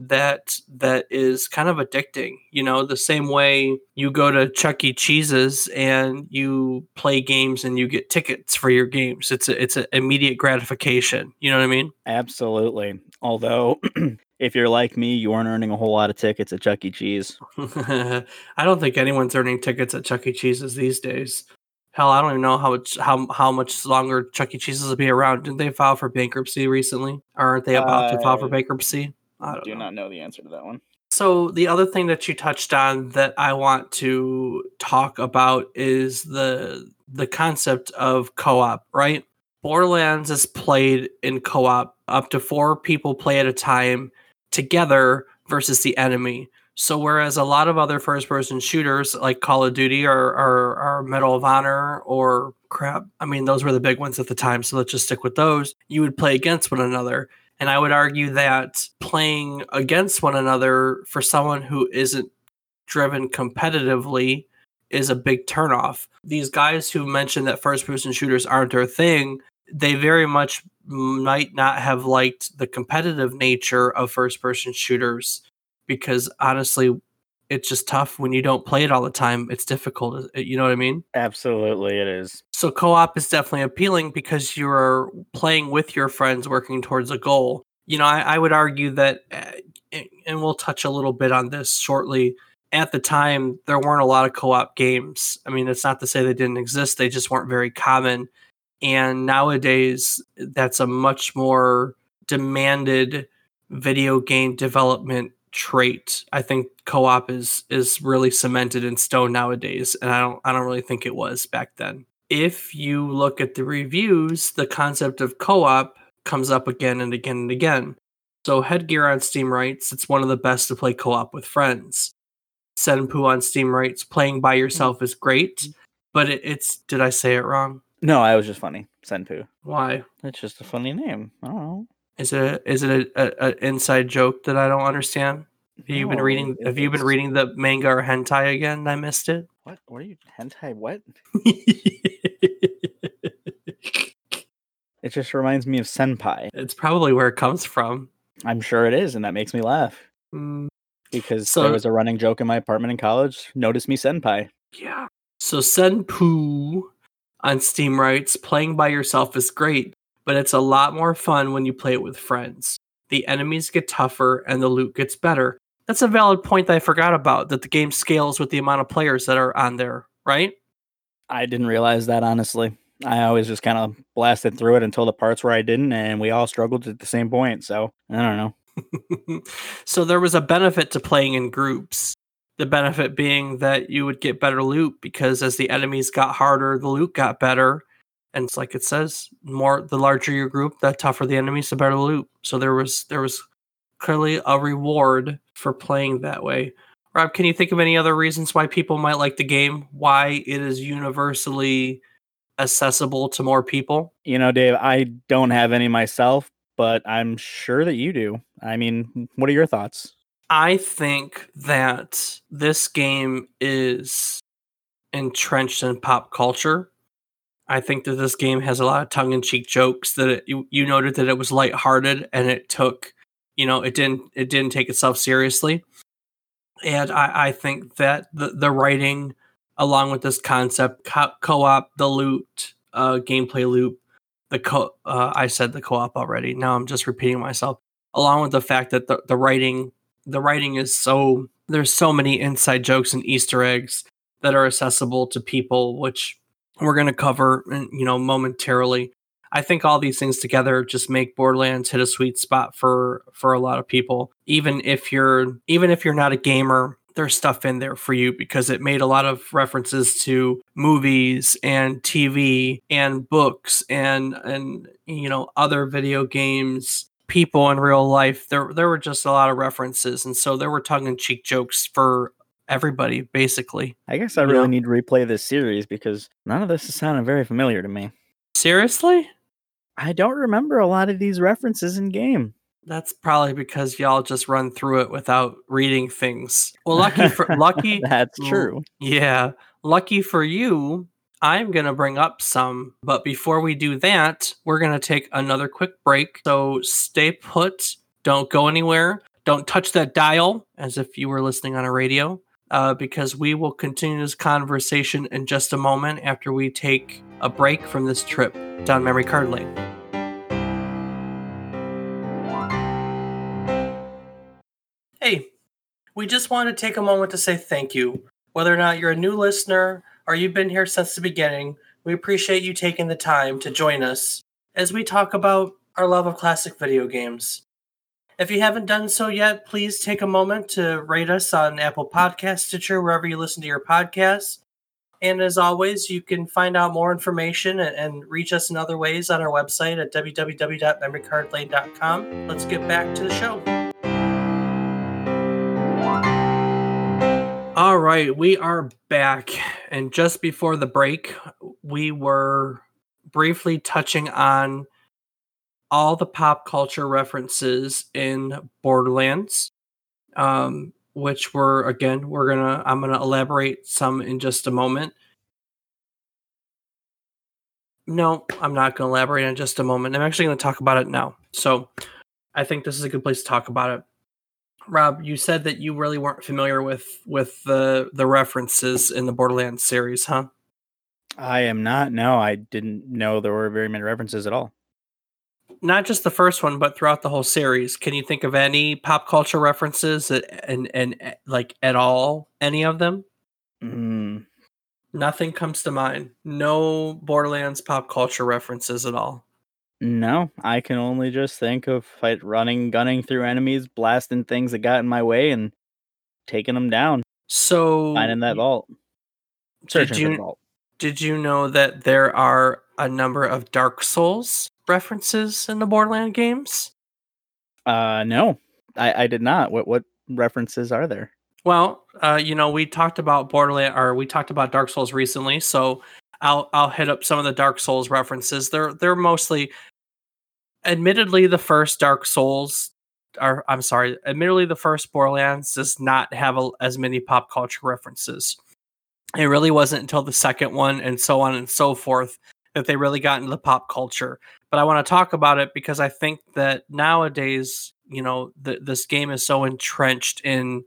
that that is kind of addicting. You know, the same way you go to Chuck E. Cheese's and you play games and you get tickets for your games. It's a, it's an immediate gratification. You know what I mean? Absolutely. Although if you're like me, you aren't earning a whole lot of tickets at Chuck E. Cheese. I don't think anyone's earning tickets at Chuck E. Cheese's these days. Hell, I don't even know how much how how much longer Chuck E. Cheese's will be around. Didn't they file for bankruptcy recently? Or aren't they about to file for bankruptcy? I don't do know. not know the answer to that one. So the other thing that you touched on that I want to talk about is the the concept of co-op, right? Borderlands is played in co-op. Up to 4 people play at a time together versus the enemy. So whereas a lot of other first-person shooters like Call of Duty or Medal of Honor or crap, I mean those were the big ones at the time, so let's just stick with those. You would play against one another. And I would argue that playing against one another for someone who isn't driven competitively is a big turnoff. These guys who mentioned that first person shooters aren't their thing, they very much might not have liked the competitive nature of first person shooters because honestly, it's just tough when you don't play it all the time. It's difficult. You know what I mean? Absolutely, it is. So co-op is definitely appealing because you're playing with your friends, working towards a goal. You know, I, I would argue that, uh, and we'll touch a little bit on this shortly. At the time, there weren't a lot of co-op games. I mean, it's not to say they didn't exist; they just weren't very common. And nowadays, that's a much more demanded video game development trait. I think co-op is is really cemented in stone nowadays, and I don't I don't really think it was back then if you look at the reviews, the concept of co op comes up again and again and again. So, Headgear on Steam writes it's one of the best to play co op with friends. Senpu on Steam writes playing by yourself is great, but it, it's. Did I say it wrong? No, I was just funny. Senpu. Why? It's just a funny name. I don't know. Is it is it a, a, a inside joke that I don't understand? Have you been reading? Have you been reading the manga or hentai again? I missed it. What? What are you hentai? What? It just reminds me of senpai. it's probably where it comes from. I'm sure it is, and that makes me laugh Mm, because So- there was a running joke in my apartment in college. Notice me senpai. Yeah. So Senpu on Steam writes, playing by yourself is great, but it's a lot more fun when you play it with friends. The enemies get tougher and the loot gets better. That's a valid point that I forgot about, that the game scales with the amount of players that are on there, right? I didn't realize that honestly. I always just kind of blasted through it until the parts where I didn't, and we all struggled at the same point. So I don't know. so there was a benefit to playing in groups. The benefit being that you would get better loot because as the enemies got harder, the loot got better. And it's like it says, more the larger your group, the tougher the enemies, the better the loot. So there was there was clearly a reward for playing that way. Rob, can you think of any other reasons why people might like the game? Why it is universally accessible to more people? You know, Dave, I don't have any myself, but I'm sure that you do. I mean, what are your thoughts? I think that this game is entrenched in pop culture. I think that this game has a lot of tongue-in-cheek jokes. That it, you you noted that it was lighthearted and it took, you know, it didn't it didn't take itself seriously. And I, I think that the the writing, along with this concept, co- co-op, the loot, uh, gameplay loop, the co uh, I said the co-op already. Now I'm just repeating myself. Along with the fact that the, the writing the writing is so there's so many inside jokes and Easter eggs that are accessible to people, which we're going to cover, you know, momentarily. I think all these things together just make Borderlands hit a sweet spot for for a lot of people. Even if you're even if you're not a gamer, there's stuff in there for you because it made a lot of references to movies and TV and books and and you know other video games people in real life there there were just a lot of references and so there were tongue-in-cheek jokes for everybody basically I guess I You really know? need to replay this series because none of this is sounding very familiar to me. seriously I don't remember a lot of these references in game. that's probably because y'all just run through it without reading things well lucky for lucky That's true. Yeah, lucky for you, I'm going to bring up some. But before we do that, we're going to take another quick break. So stay put. Don't go anywhere. Don't touch that dial as if you were listening on a radio, uh, because we will continue this conversation in just a moment after we take a break from this trip down memory card lane. Hey, we just want to take a moment to say thank you. Whether or not you're a new listener or you've been here since the beginning, We appreciate you taking the time to join us as we talk about our love of classic video games. If you haven't done so yet, please take a moment to rate us on Apple Podcast, Stitcher, wherever you listen to your podcasts. And as always, you can find out more information and, and reach us in other ways on our website at www.memorycardlane.com. Let's get back to the show. All right, we are back. And just before the break, we were briefly touching on all the pop culture references in Borderlands, um, which were again we're gonna I'm gonna elaborate some in just a moment. No, I'm not gonna elaborate in just a moment. I'm actually gonna talk about it now. So I think this is a good place to talk about it. Rob, you said that you really weren't familiar with with the the references in the Borderlands series, huh? I am not. No, I didn't know there were very many references at all not just the first one, but throughout the whole series. Can you think of any pop culture references and and, and like at all? Any of them? Mm. Nothing comes to mind. No Borderlands pop culture references at all. No, I can only just think of fight running, gunning through enemies, blasting things that got in my way, and taking them down. So finding that vault. Searching did you, vault. Did you know that there are a number of Dark Souls references in the Borderland games? Uh, no, I, I did not. What what references are there? Well, uh, you know, we talked about Borderland, or we talked about Dark Souls recently, so I'll I'll hit up some of the Dark Souls references. They're they're mostly, admittedly, the first Dark Souls, or I'm sorry, admittedly, the first Borderlands does not have a, as many pop culture references. It really wasn't until the second one, and so on and so forth, that they really got into the pop culture. But I want to talk about it because I think that nowadays, you know, this game is so entrenched in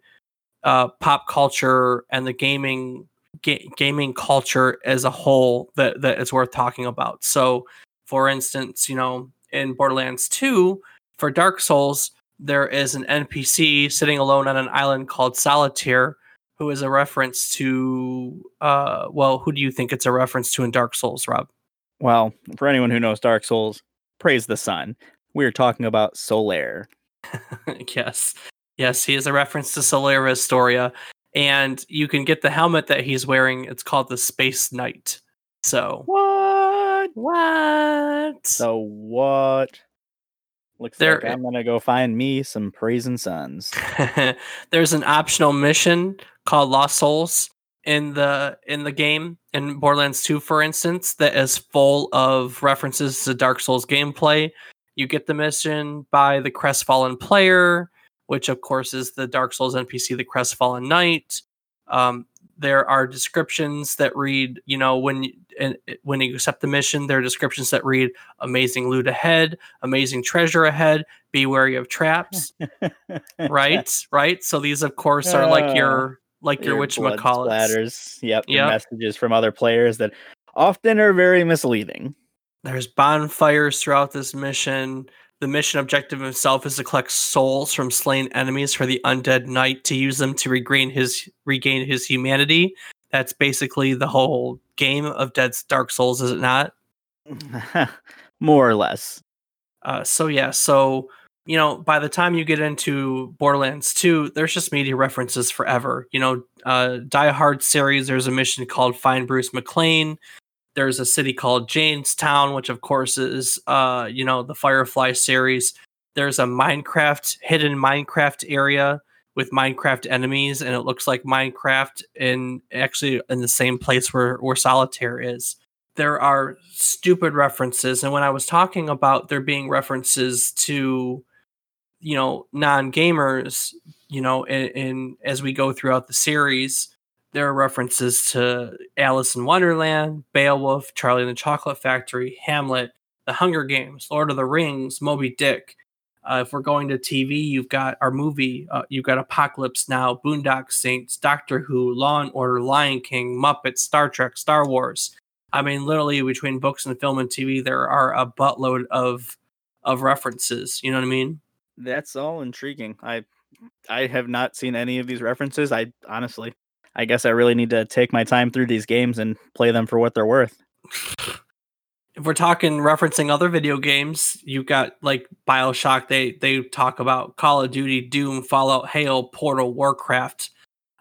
uh, pop culture and the gaming ga- gaming culture as a whole that that it's worth talking about. So, for instance, you know, in Borderlands 2 for Dark Souls, there is an NPC sitting alone on an island called Solitaire who is a reference to uh well, who do you think it's a reference to in Dark Souls, Rob? Well, for anyone who knows Dark Souls, praise the sun. We are talking about Solaire. yes. Yes, he is a reference to Solaire of Astora. And you can get the helmet that he's wearing. It's called the Space Knight. So what? What? So what? Looks there, like I'm gonna go find me some praising sons. There's an optional mission called Lost Souls in the in the game in Borderlands 2 for instance that is full of references to Dark Souls gameplay. You get the mission by the Crestfallen player, which of course is the Dark Souls NPC the Crestfallen Knight. Um, there are descriptions that read, you know, when and when you accept the mission, there are descriptions that read amazing loot ahead, amazing treasure ahead, be wary of traps. right? Right? So these of course are like uh, your like your, your witch splatters. Yep, yep. messages from other players that often are very misleading. There's bonfires throughout this mission. The mission objective itself is to collect souls from slain enemies for the undead knight to use them to regain his regain his humanity. That's basically the whole game of Dead Dark Souls, is it not? More or less. Uh, so yeah, so you know, by the time you get into Borderlands 2, there's just media references forever. You know, uh, Die Hard series, there's a mission called Find Bruce McLean. There's a city called Jamestown, which of course is, uh, you know, the Firefly series. There's a Minecraft, hidden Minecraft area with Minecraft enemies, and it looks like Minecraft in actually in the same place where, where Solitaire is. There are stupid references and when i was talking about there being references to you know non gamers you know in, in, as we go throughout the series there are references to alice in wonderland beowulf charlie and the chocolate factory hamlet the hunger games lord of the rings moby dick uh, if we're going to tv you've got our movie uh, you've got apocalypse now boondock saints doctor who law and order lion king muppets star trek star wars i mean literally between books and film and tv there are a buttload of of references you know what i mean that's all intriguing. I I have not seen any of these references. I honestly, I guess I really need to take my time through these games and play them for what they're worth. if we're talking referencing other video games, you got like Bioshock. They they talk about Call of Duty, Doom, Fallout, Halo, Portal, Warcraft.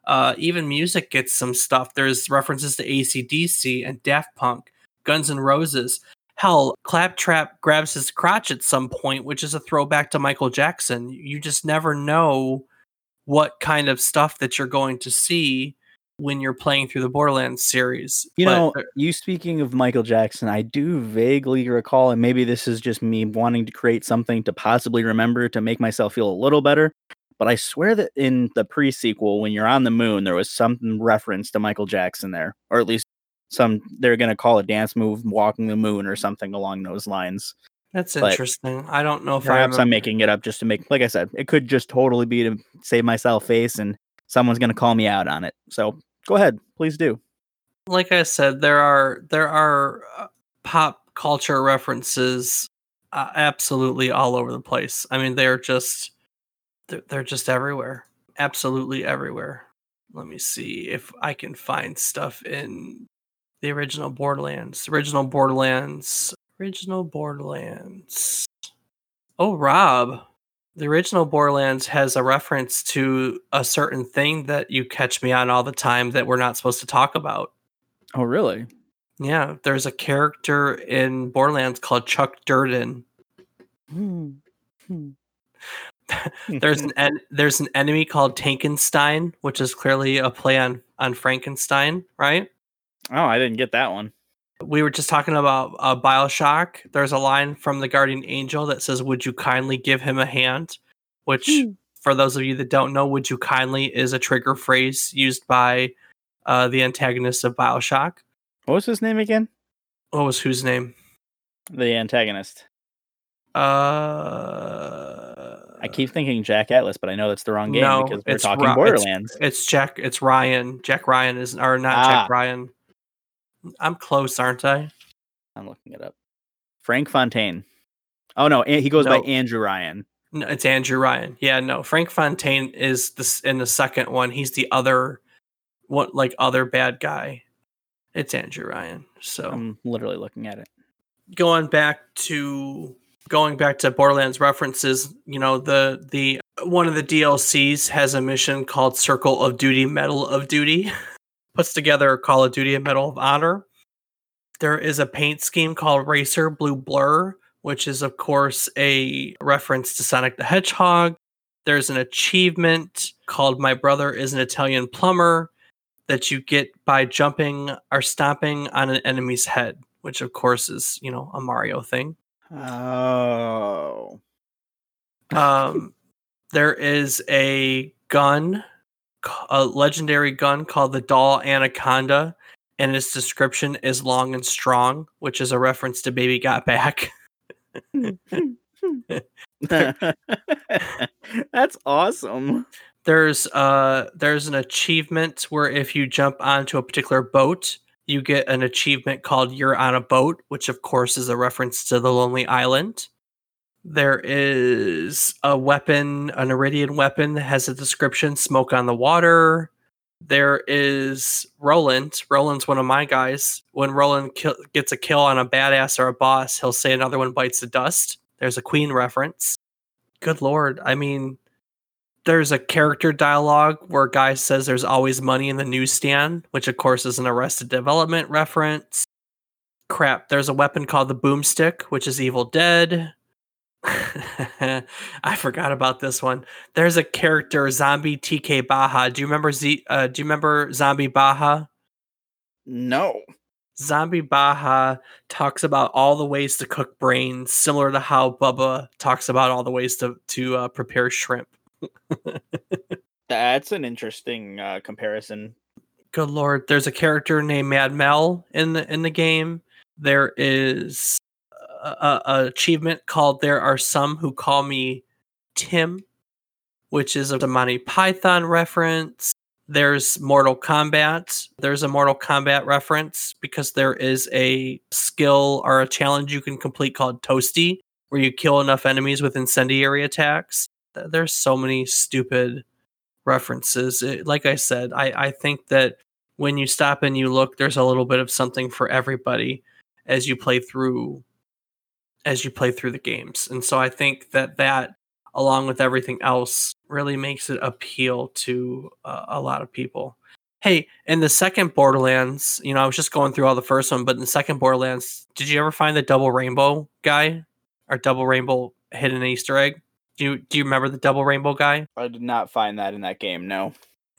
Uh, even music gets some stuff. There's references to ACDC and Daft Punk, Guns N' Roses. Hell, Claptrap grabs his crotch at some point, which is a throwback to Michael Jackson. You just never know what kind of stuff that you're going to see when you're playing through the Borderlands series. You But know, you speaking of Michael Jackson, I do vaguely recall, and maybe this is just me wanting to create something to possibly remember to make myself feel a little better. But I swear that in the pre sequel, when you're on the moon, there was some reference to Michael Jackson there, or at least some they're going to call a dance move walking the moon or something along those lines. that's but interesting. I don't know if Perhaps I'm making it up just to make, like I said, it could just totally be to save myself face and someone's going to call me out on it. So go ahead, please do. like I said, there are there are uh, pop culture references uh, absolutely all over the place. I mean, they're just they're, they're just everywhere, absolutely everywhere. Let me see if I can find stuff in the original Borderlands. Original Borderlands. Original Borderlands. Oh, Rob. The original Borderlands has a reference to a certain thing that you catch me on all the time that we're not supposed to talk about. Oh, really? Yeah, there's a character in Borderlands called Chuck Durden. Hmm. Hmm. There's an en- there's an enemy called Tankenstein, which is clearly a play on on Frankenstein, right? oh, I didn't get that one. We were just talking about uh, Bioshock. There's a line from the Guardian Angel that says, "Would you kindly give him a hand?" Which, for those of you that don't know, "Would you kindly" is a trigger phrase used by uh, the antagonist of Bioshock. What was his name again? What was whose name? The antagonist. Uh, I keep thinking Jack Atlas, but I know that's the wrong game no, because we're it's talking Ro- it's- Borderlands. It's Jack. It's Ryan. Jack Ryan is, or not Ah. Jack Ryan. I'm close, aren't I? I'm looking it up. Frank Fontaine. Oh no, he goes No. by Andrew Ryan. No, it's Andrew Ryan. Yeah, no. Frank Fontaine is this in the second one. He's the other, what like other bad guy. It's Andrew Ryan. So I'm literally looking at it. going back to going back to Borderlands references, you know, the the one of the DLCs has a mission called Circle of Duty Medal of Duty. Puts together a Call of Duty and Medal of Honor. There is a paint scheme called Racer Blue Blur, which is of course a reference to Sonic the Hedgehog. There's an achievement called My Brother is an Italian Plumber that you get by jumping or stomping on an enemy's head, which of course is, you know, a Mario thing. Oh. Um, there is a gun, a legendary gun called the Dahl Anaconda, and its description is long and strong, which is a reference to Baby Got Back. That's awesome. There's uh there's an achievement where if you jump onto a particular boat, you get an achievement called You're on a Boat, which of course is a reference to the Lonely Island. There is a weapon, an Eridian weapon that has a description Smoke on the Water. There is Roland. Roland's one of my guys. When Roland gets a kill on a badass or a boss, he'll say another one bites the dust. There's a Queen reference. Good lord. I mean, there's a character dialogue where a guy says there's always money in the newsstand, which of course is an Arrested Development reference. Crap, there's a weapon called the boomstick, which is Evil Dead. I forgot about this one. There's a character, Zombie TK Baha. Do you remember Z? Uh, do you remember Zombie Baha? No. Zombie Baha talks about all the ways to cook brains, similar to how Bubba talks about all the ways to to uh, prepare shrimp. That's an interesting uh, comparison. good lord there's a character named mad mel in the in the game there is a, achievement called there are some who call me tim which is a monty python reference there's mortal kombat there's a mortal kombat reference because there is a skill or a challenge you can complete called toasty where you kill enough enemies with incendiary attacks there's so many stupid references. It, like I said, I, I think that when you stop and you look, there's a little bit of something for everybody. as you play through as you play through the games. And so I think that that along with everything else really makes it appeal to uh, a lot of people. Hey, in the second Borderlands, you know, I was just going through all the first one, but in the second Borderlands, did you ever find the double rainbow guy or double rainbow hidden Easter egg? Do you do you remember the double rainbow guy? I did not find that in that game. No.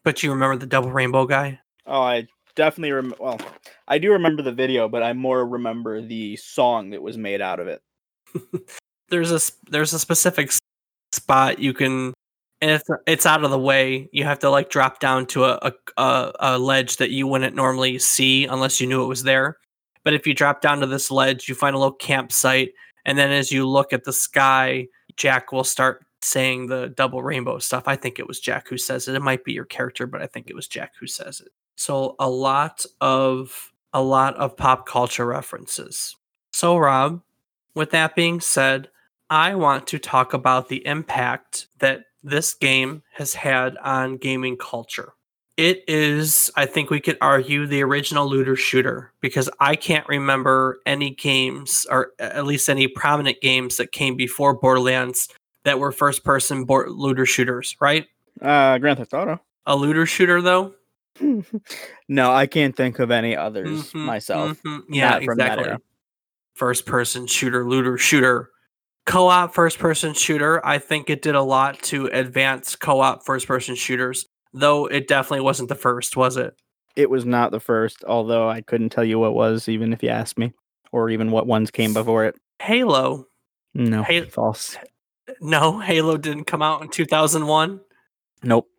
But you remember the double rainbow guy? Oh, I definitely remember. Well, I do remember the video, but I more remember the song that was made out of it. there's a there's a specific spot you can and it's it's out of the way. You have to like drop down to a, a a ledge that you wouldn't normally see unless you knew it was there. But if you drop down to this ledge, you find a little campsite, and then as you look at the sky, Jack will start saying the double rainbow stuff. I think it was Jack who says it. It might be your character, but I think it was Jack who says it. So a lot of a lot of pop culture references. So Rob, with that being said, I want to talk about the impact that this game has had on gaming culture. It is, I think we could argue, the original looter shooter because I can't remember any games, or at least any prominent games that came before Borderlands that were first person looter shooters, right? Uh, Grand Theft Auto. A looter shooter, though? no, I can't think of any others mm-hmm, myself. Mm-hmm. Yeah, exactly. First person shooter, looter shooter. Co-op first person shooter i think it did a lot to advance co-op first person shooters though it definitely wasn't the first was it? It was not the first although i couldn't tell you what was even if you asked me or even what ones came before it. Halo. No Halo, false. no halo didn't come out in 2001 nope.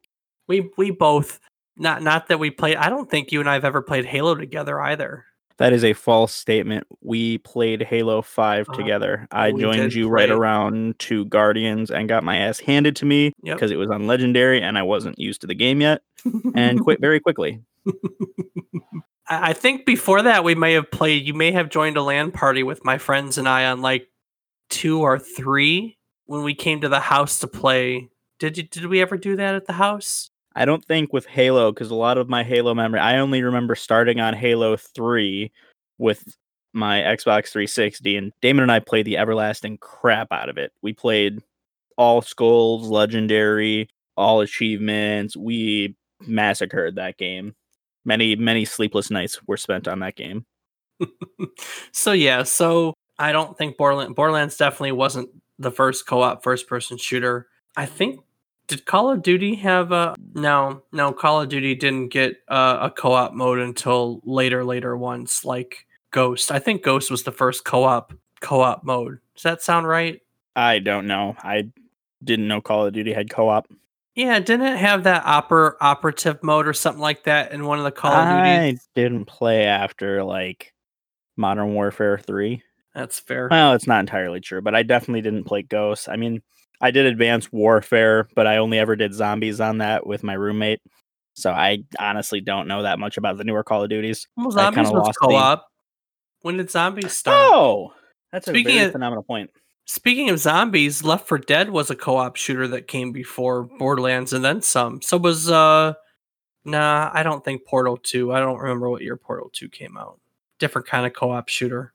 We we both not not that we played i don't think you and i've ever played halo together either that is a false statement. We played Halo 5 uh, together. I joined you right around to Guardians and got my ass handed to me because yep. it was on Legendary and I wasn't used to the game yet and quit very quickly. I think before that we may have played you may have joined a LAN party with my friends and I on like 2 or 3 when we came to the house to play. Did you did we ever do that at the house? I don't think with Halo, because a lot of my Halo memory, I only remember starting on Halo 3 with my Xbox 360, and Damon and I played the everlasting crap out of it. We played all skulls, legendary, all achievements. We massacred that game. Many, many sleepless nights were spent on that game. so yeah, so I don't think Borderlands, Borderlands definitely wasn't the first co-op first-person shooter. I think did Call of Duty have a no? No, Call of Duty didn't get uh, a co-op mode until later, later ones like Ghost. I think Ghost was the first co-op co-op mode. Does that sound right? I don't know. I didn't know Call of Duty had co-op. Yeah, didn't it have that oper- operative mode or something like that in one of the Call of Duty? I didn't play after like Modern Warfare 3. That's fair. Well, it's not entirely true, but I definitely didn't play Ghost. I mean, I did Advanced Warfare, but I only ever did zombies on that with my roommate. So I honestly don't know that much about the newer Call of Duties. Well, zombies was co-op. The... When did zombies start? Oh, that's speaking a very of, phenomenal point. Speaking of zombies, Left 4 Dead was a co-op shooter that came before Borderlands and then some. So was uh nah, I don't think Portal 2. I don't remember what year Portal 2 came out. Different kind of co-op shooter.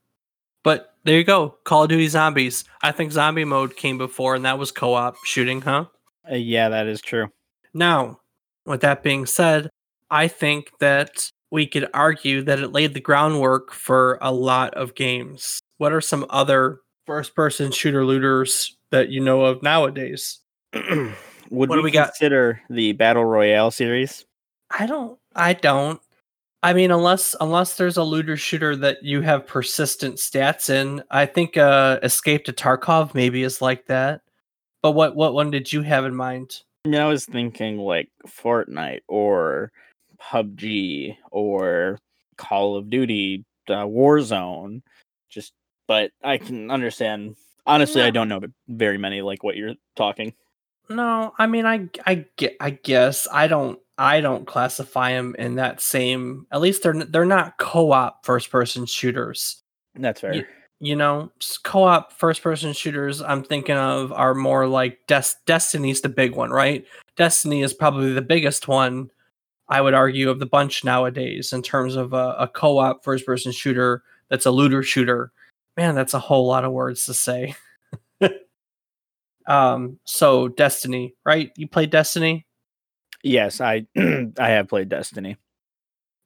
There you go, Call of Duty Zombies. I think zombie mode came before, and that was co-op shooting, huh? Uh, yeah, that is true. Now, with that being said, I think that we could argue that it laid the groundwork for a lot of games. What are some other first-person shooter looters that you know of nowadays? Would what we, we consider got? the battle royale series? I don't. I don't. I mean, unless unless there's a looter shooter that you have persistent stats in, I think uh, Escape to Tarkov maybe is like that. But what what one did you have in mind? I, mean, I was thinking like Fortnite or PUBG or Call of Duty, uh, Warzone. Just, but I can understand. Honestly, I don't know very many like what you're talking. No, I mean, I I get, I guess I don't I don't classify them in that same. At least they're they're not co-op first-person shooters. That's fair. You, you know, co-op first-person shooters. I'm thinking of are more like Des- Destiny's the big one, right? Destiny is probably the biggest one. I would argue of the bunch nowadays in terms of a, a co-op first-person shooter that's a looter shooter. Man, that's a whole lot of words to say. um, so Destiny, right? You play Destiny? Yes, I I have played Destiny.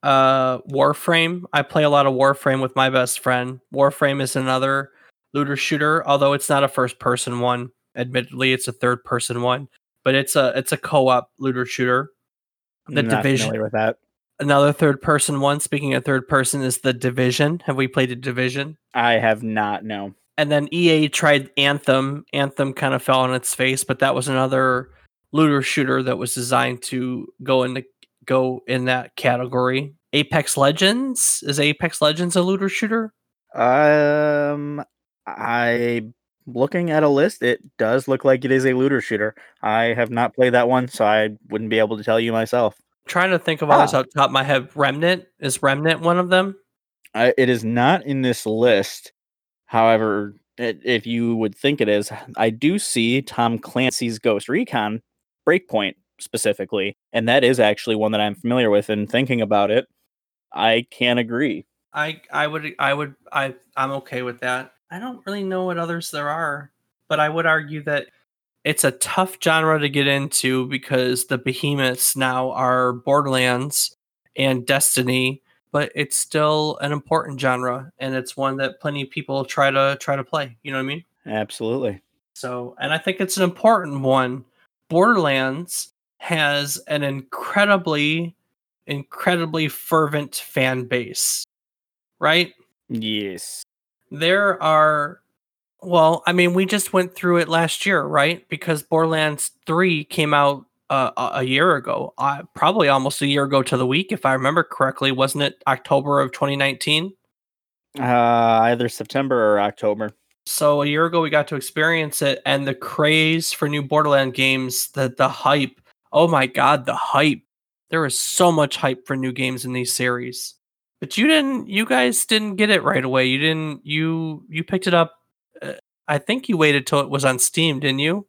Uh, Warframe. I play a lot of Warframe with my best friend. Warframe is another looter shooter, although it's not a first person one. Admittedly, it's a third person one, but it's a it's a co-op looter shooter. The Not Division. familiar with that. Another third person one. Speaking of third person, is the Division. Have we played a Division? I have not. No. And then EA tried Anthem. Anthem kind of fell on its face, but that was another looter shooter that was designed to go into go in that category. Apex Legends is Apex Legends a looter shooter? Um, I looking at a list. It does look like it is a looter shooter. I have not played that one, so I wouldn't be able to tell you myself. trying to think of others Ah. out top of my head. Remnant is Remnant one of them? I, it is not in this list. However, i if you would think it is, I do see Tom Clancy's Ghost Recon Breakpoint specifically, and that is actually one that I'm familiar with. And thinking about it, I can agree. I I would I would I I'm okay with that. I don't really know what others there are, but I would argue that it's a tough genre to get into because the behemoths now are Borderlands and Destiny, but it's still an important genre and it's one that plenty of people try to try to play. You know what I mean? Absolutely. So, and I think it's an important one. Borderlands has an incredibly, incredibly fervent fan base, right? Yes. There are, well, I mean, we just went through it last year, right? Because Borderlands 3 came out uh, a year ago, uh, probably almost a year ago to the week, if I remember correctly. Wasn't it October of 2019? Uh, either September or October. So a year ago we got to experience it and the craze for new Borderland games, the the hype. Oh my god, the hype. There was so much hype for new games in these series. But you didn't you guys didn't get it right away. You didn't you you picked it up uh, I think you waited till it was on Steam, didn't you?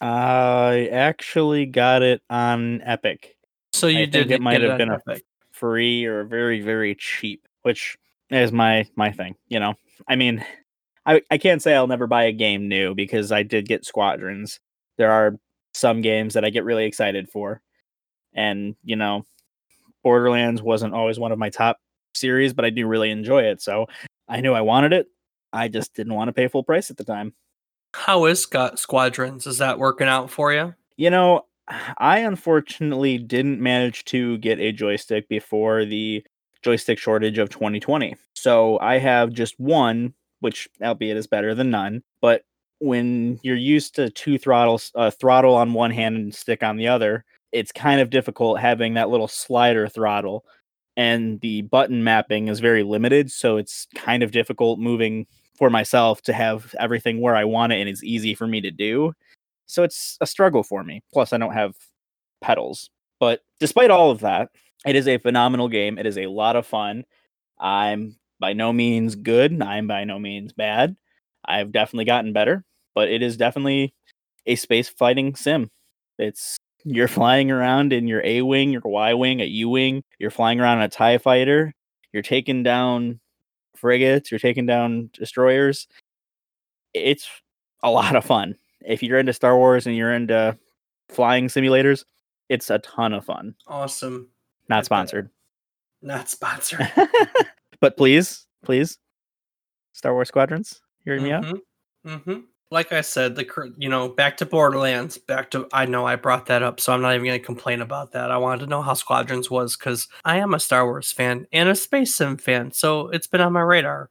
I actually got it on Epic. So you think did it might get have on been a Epic. free or very very cheap which is my my thing you know i mean i i can't say i'll never buy a game new because i did get squadrons there are some games that i get really excited for and you know borderlands wasn't always one of my top series but i do really enjoy it so i knew i wanted it i just didn't want to pay full price at the time How is Scott Squadrons? Is that working out for you? You know, I unfortunately didn't manage to get a joystick before the joystick shortage of 2020. So I have just one, which albeit is better than none. But when you're used to two throttles, uh, throttle on one hand and stick on the other, it's kind of difficult having that little slider throttle. And the button mapping is very limited. So it's kind of difficult moving for myself to have everything where I want it and it's easy for me to do. So it's a struggle for me. Plus, I don't have pedals. But despite all of that, it is a phenomenal game. It is a lot of fun. I'm by no means good. I'm by no means bad. I've definitely gotten better, but it is definitely a space fighting sim. It's you're flying around in your A wing, your Y wing, a U wing. You're flying around in a Tie fighter. You're taking down frigates. You're taking down destroyers. It's a lot of fun. If you're into Star Wars and you're into flying simulators, it's a ton of fun. Awesome. Not sponsored. Not sponsored. but please, please, Star Wars Squadrons, hear me out. hmm Like I said, the you know back to Borderlands. Back to I know I brought that up, so I'm not even going to complain about that. I wanted to know how Squadrons was because I am a Star Wars fan and a space sim fan, so it's been on my radar.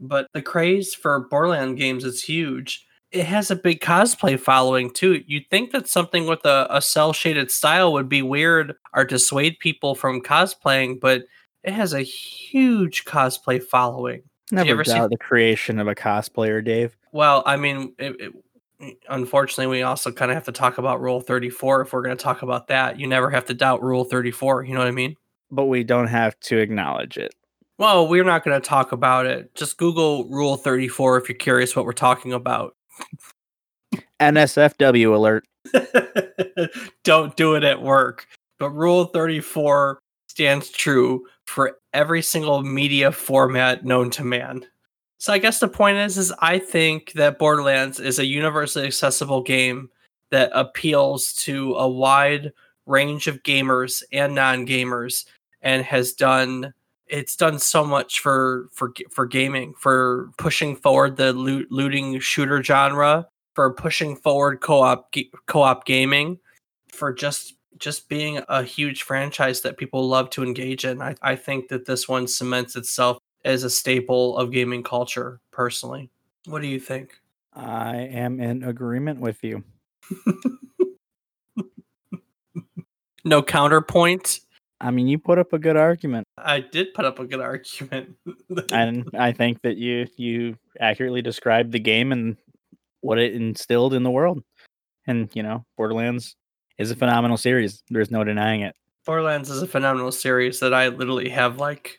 But the craze for Borderland games is huge. It has a big cosplay following too. You'd think that something with a, a cel shaded style would be weird or dissuade people from cosplaying, but it has a huge cosplay following. Never ever see- doubt the creation of a cosplayer, Dave. Well, I mean, it, it, unfortunately, we also kind of have to talk about Rule 34 if we're going to talk about that. You never have to doubt Rule 34. You know what I mean? But we don't have to acknowledge it. Well, we're not going to talk about it. Just Google Rule 34 if you're curious what we're talking about. NSFW alert. Don't do it at work. But Rule 34 stands true for every single media format known to man. So I guess the point is is I think that Borderlands is a universally accessible game that appeals to a wide range of gamers and non-gamers and has done it's done so much for for for gaming for pushing forward the loot, looting shooter genre for pushing forward co-op co-op gaming for just just being a huge franchise that people love to engage in I, I think that this one cements itself as a staple of gaming culture personally what do you think i am in agreement with you no counterpoint I mean, you put up a good argument. I did put up a good argument. and I think that you you accurately described the game and what it instilled in the world. And, you know, Borderlands is a phenomenal series. There's no denying it. Borderlands is a phenomenal series that I literally have like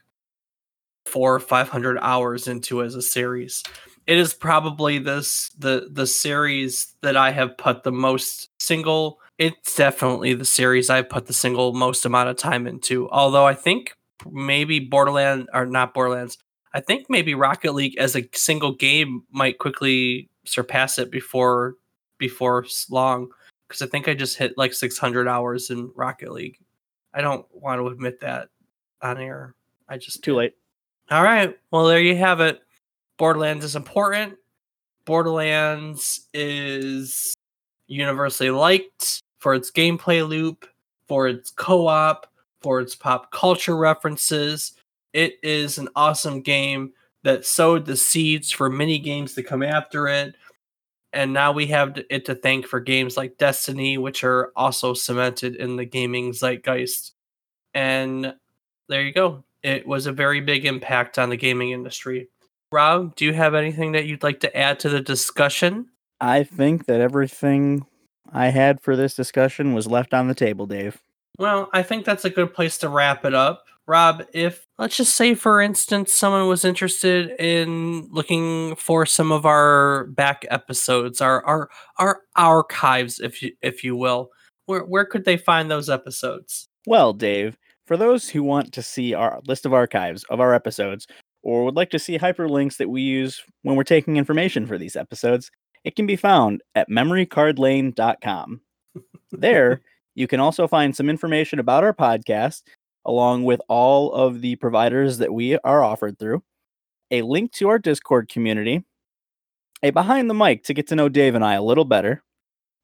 four or five hundred hours into as a series. It is probably this the the series that I have put the most single it's definitely the series I've put the single most amount of time into. Although I think maybe Borderlands or not Borderlands, I think maybe Rocket League as a single game might quickly surpass it before before long because I think I just hit like 600 hours in Rocket League. I don't want to admit that on air. I just too late. All right. Well, there you have it. Borderlands is important. Borderlands is universally liked for its gameplay loop, for its co op, for its pop culture references. It is an awesome game that sowed the seeds for many games to come after it. And now we have it to thank for games like Destiny, which are also cemented in the gaming zeitgeist. And there you go. It was a very big impact on the gaming industry. Rob, do you have anything that you'd like to add to the discussion? I think that everything I had for this discussion was left on the table, Dave. Well, I think that's a good place to wrap it up. Rob, if let's just say for instance someone was interested in looking for some of our back episodes, our our our archives if you if you will, where where could they find those episodes? Well, Dave, for those who want to see our list of archives of our episodes or would like to see hyperlinks that we use when we're taking information for these episodes, it can be found at memorycardlane.com. there, you can also find some information about our podcast, along with all of the providers that we are offered through, a link to our Discord community, a behind the mic to get to know Dave and I a little better,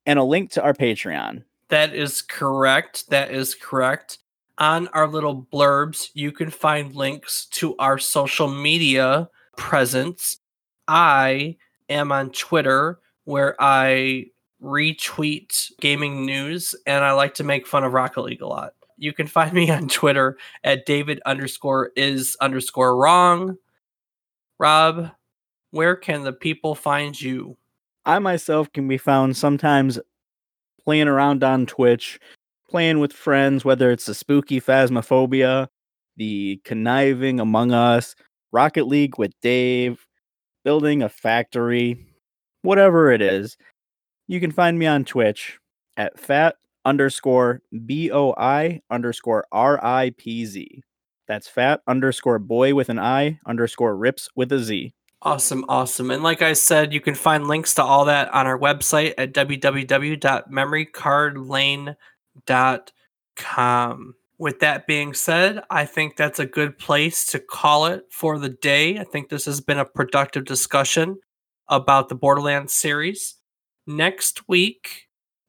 and a link to our Patreon. That is correct. That is correct. On our little blurbs, you can find links to our social media presence. I am on Twitter where I retweet gaming news and I like to make fun of Rocket League a lot. You can find me on Twitter at David underscore is underscore wrong. Rob, where can the people find you? I myself can be found sometimes playing around on Twitch, playing with friends, whether it's the spooky phasmophobia, the conniving among us, Rocket League with Dave, building a factory, whatever it is, you can find me on Twitch at fat underscore B O I underscore R I P Z. That's fat underscore boy with an I underscore rips with a Z. Awesome, awesome. And like I said, you can find links to all that on our website at www.memorycardlane.com with that being said, I think that's a good place to call it for the day. I think this has been a productive discussion about the Borderlands series. Next week,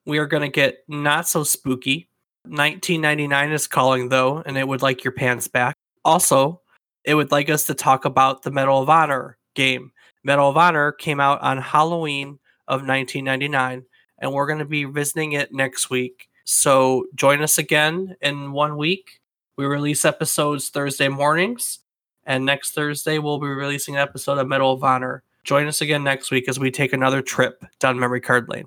we are going to get not so spooky. 1999 is calling, though, and it would like your pants back. Also, it would like us to talk about the Medal of Honor game. Medal of Honor came out on Halloween of 1999, and we're going to be visiting it next week. So join us again in one week. We release episodes Thursday mornings, and next Thursday we'll be releasing an episode of Medal of Honor. Join us again next week as we take another trip down memory card lane.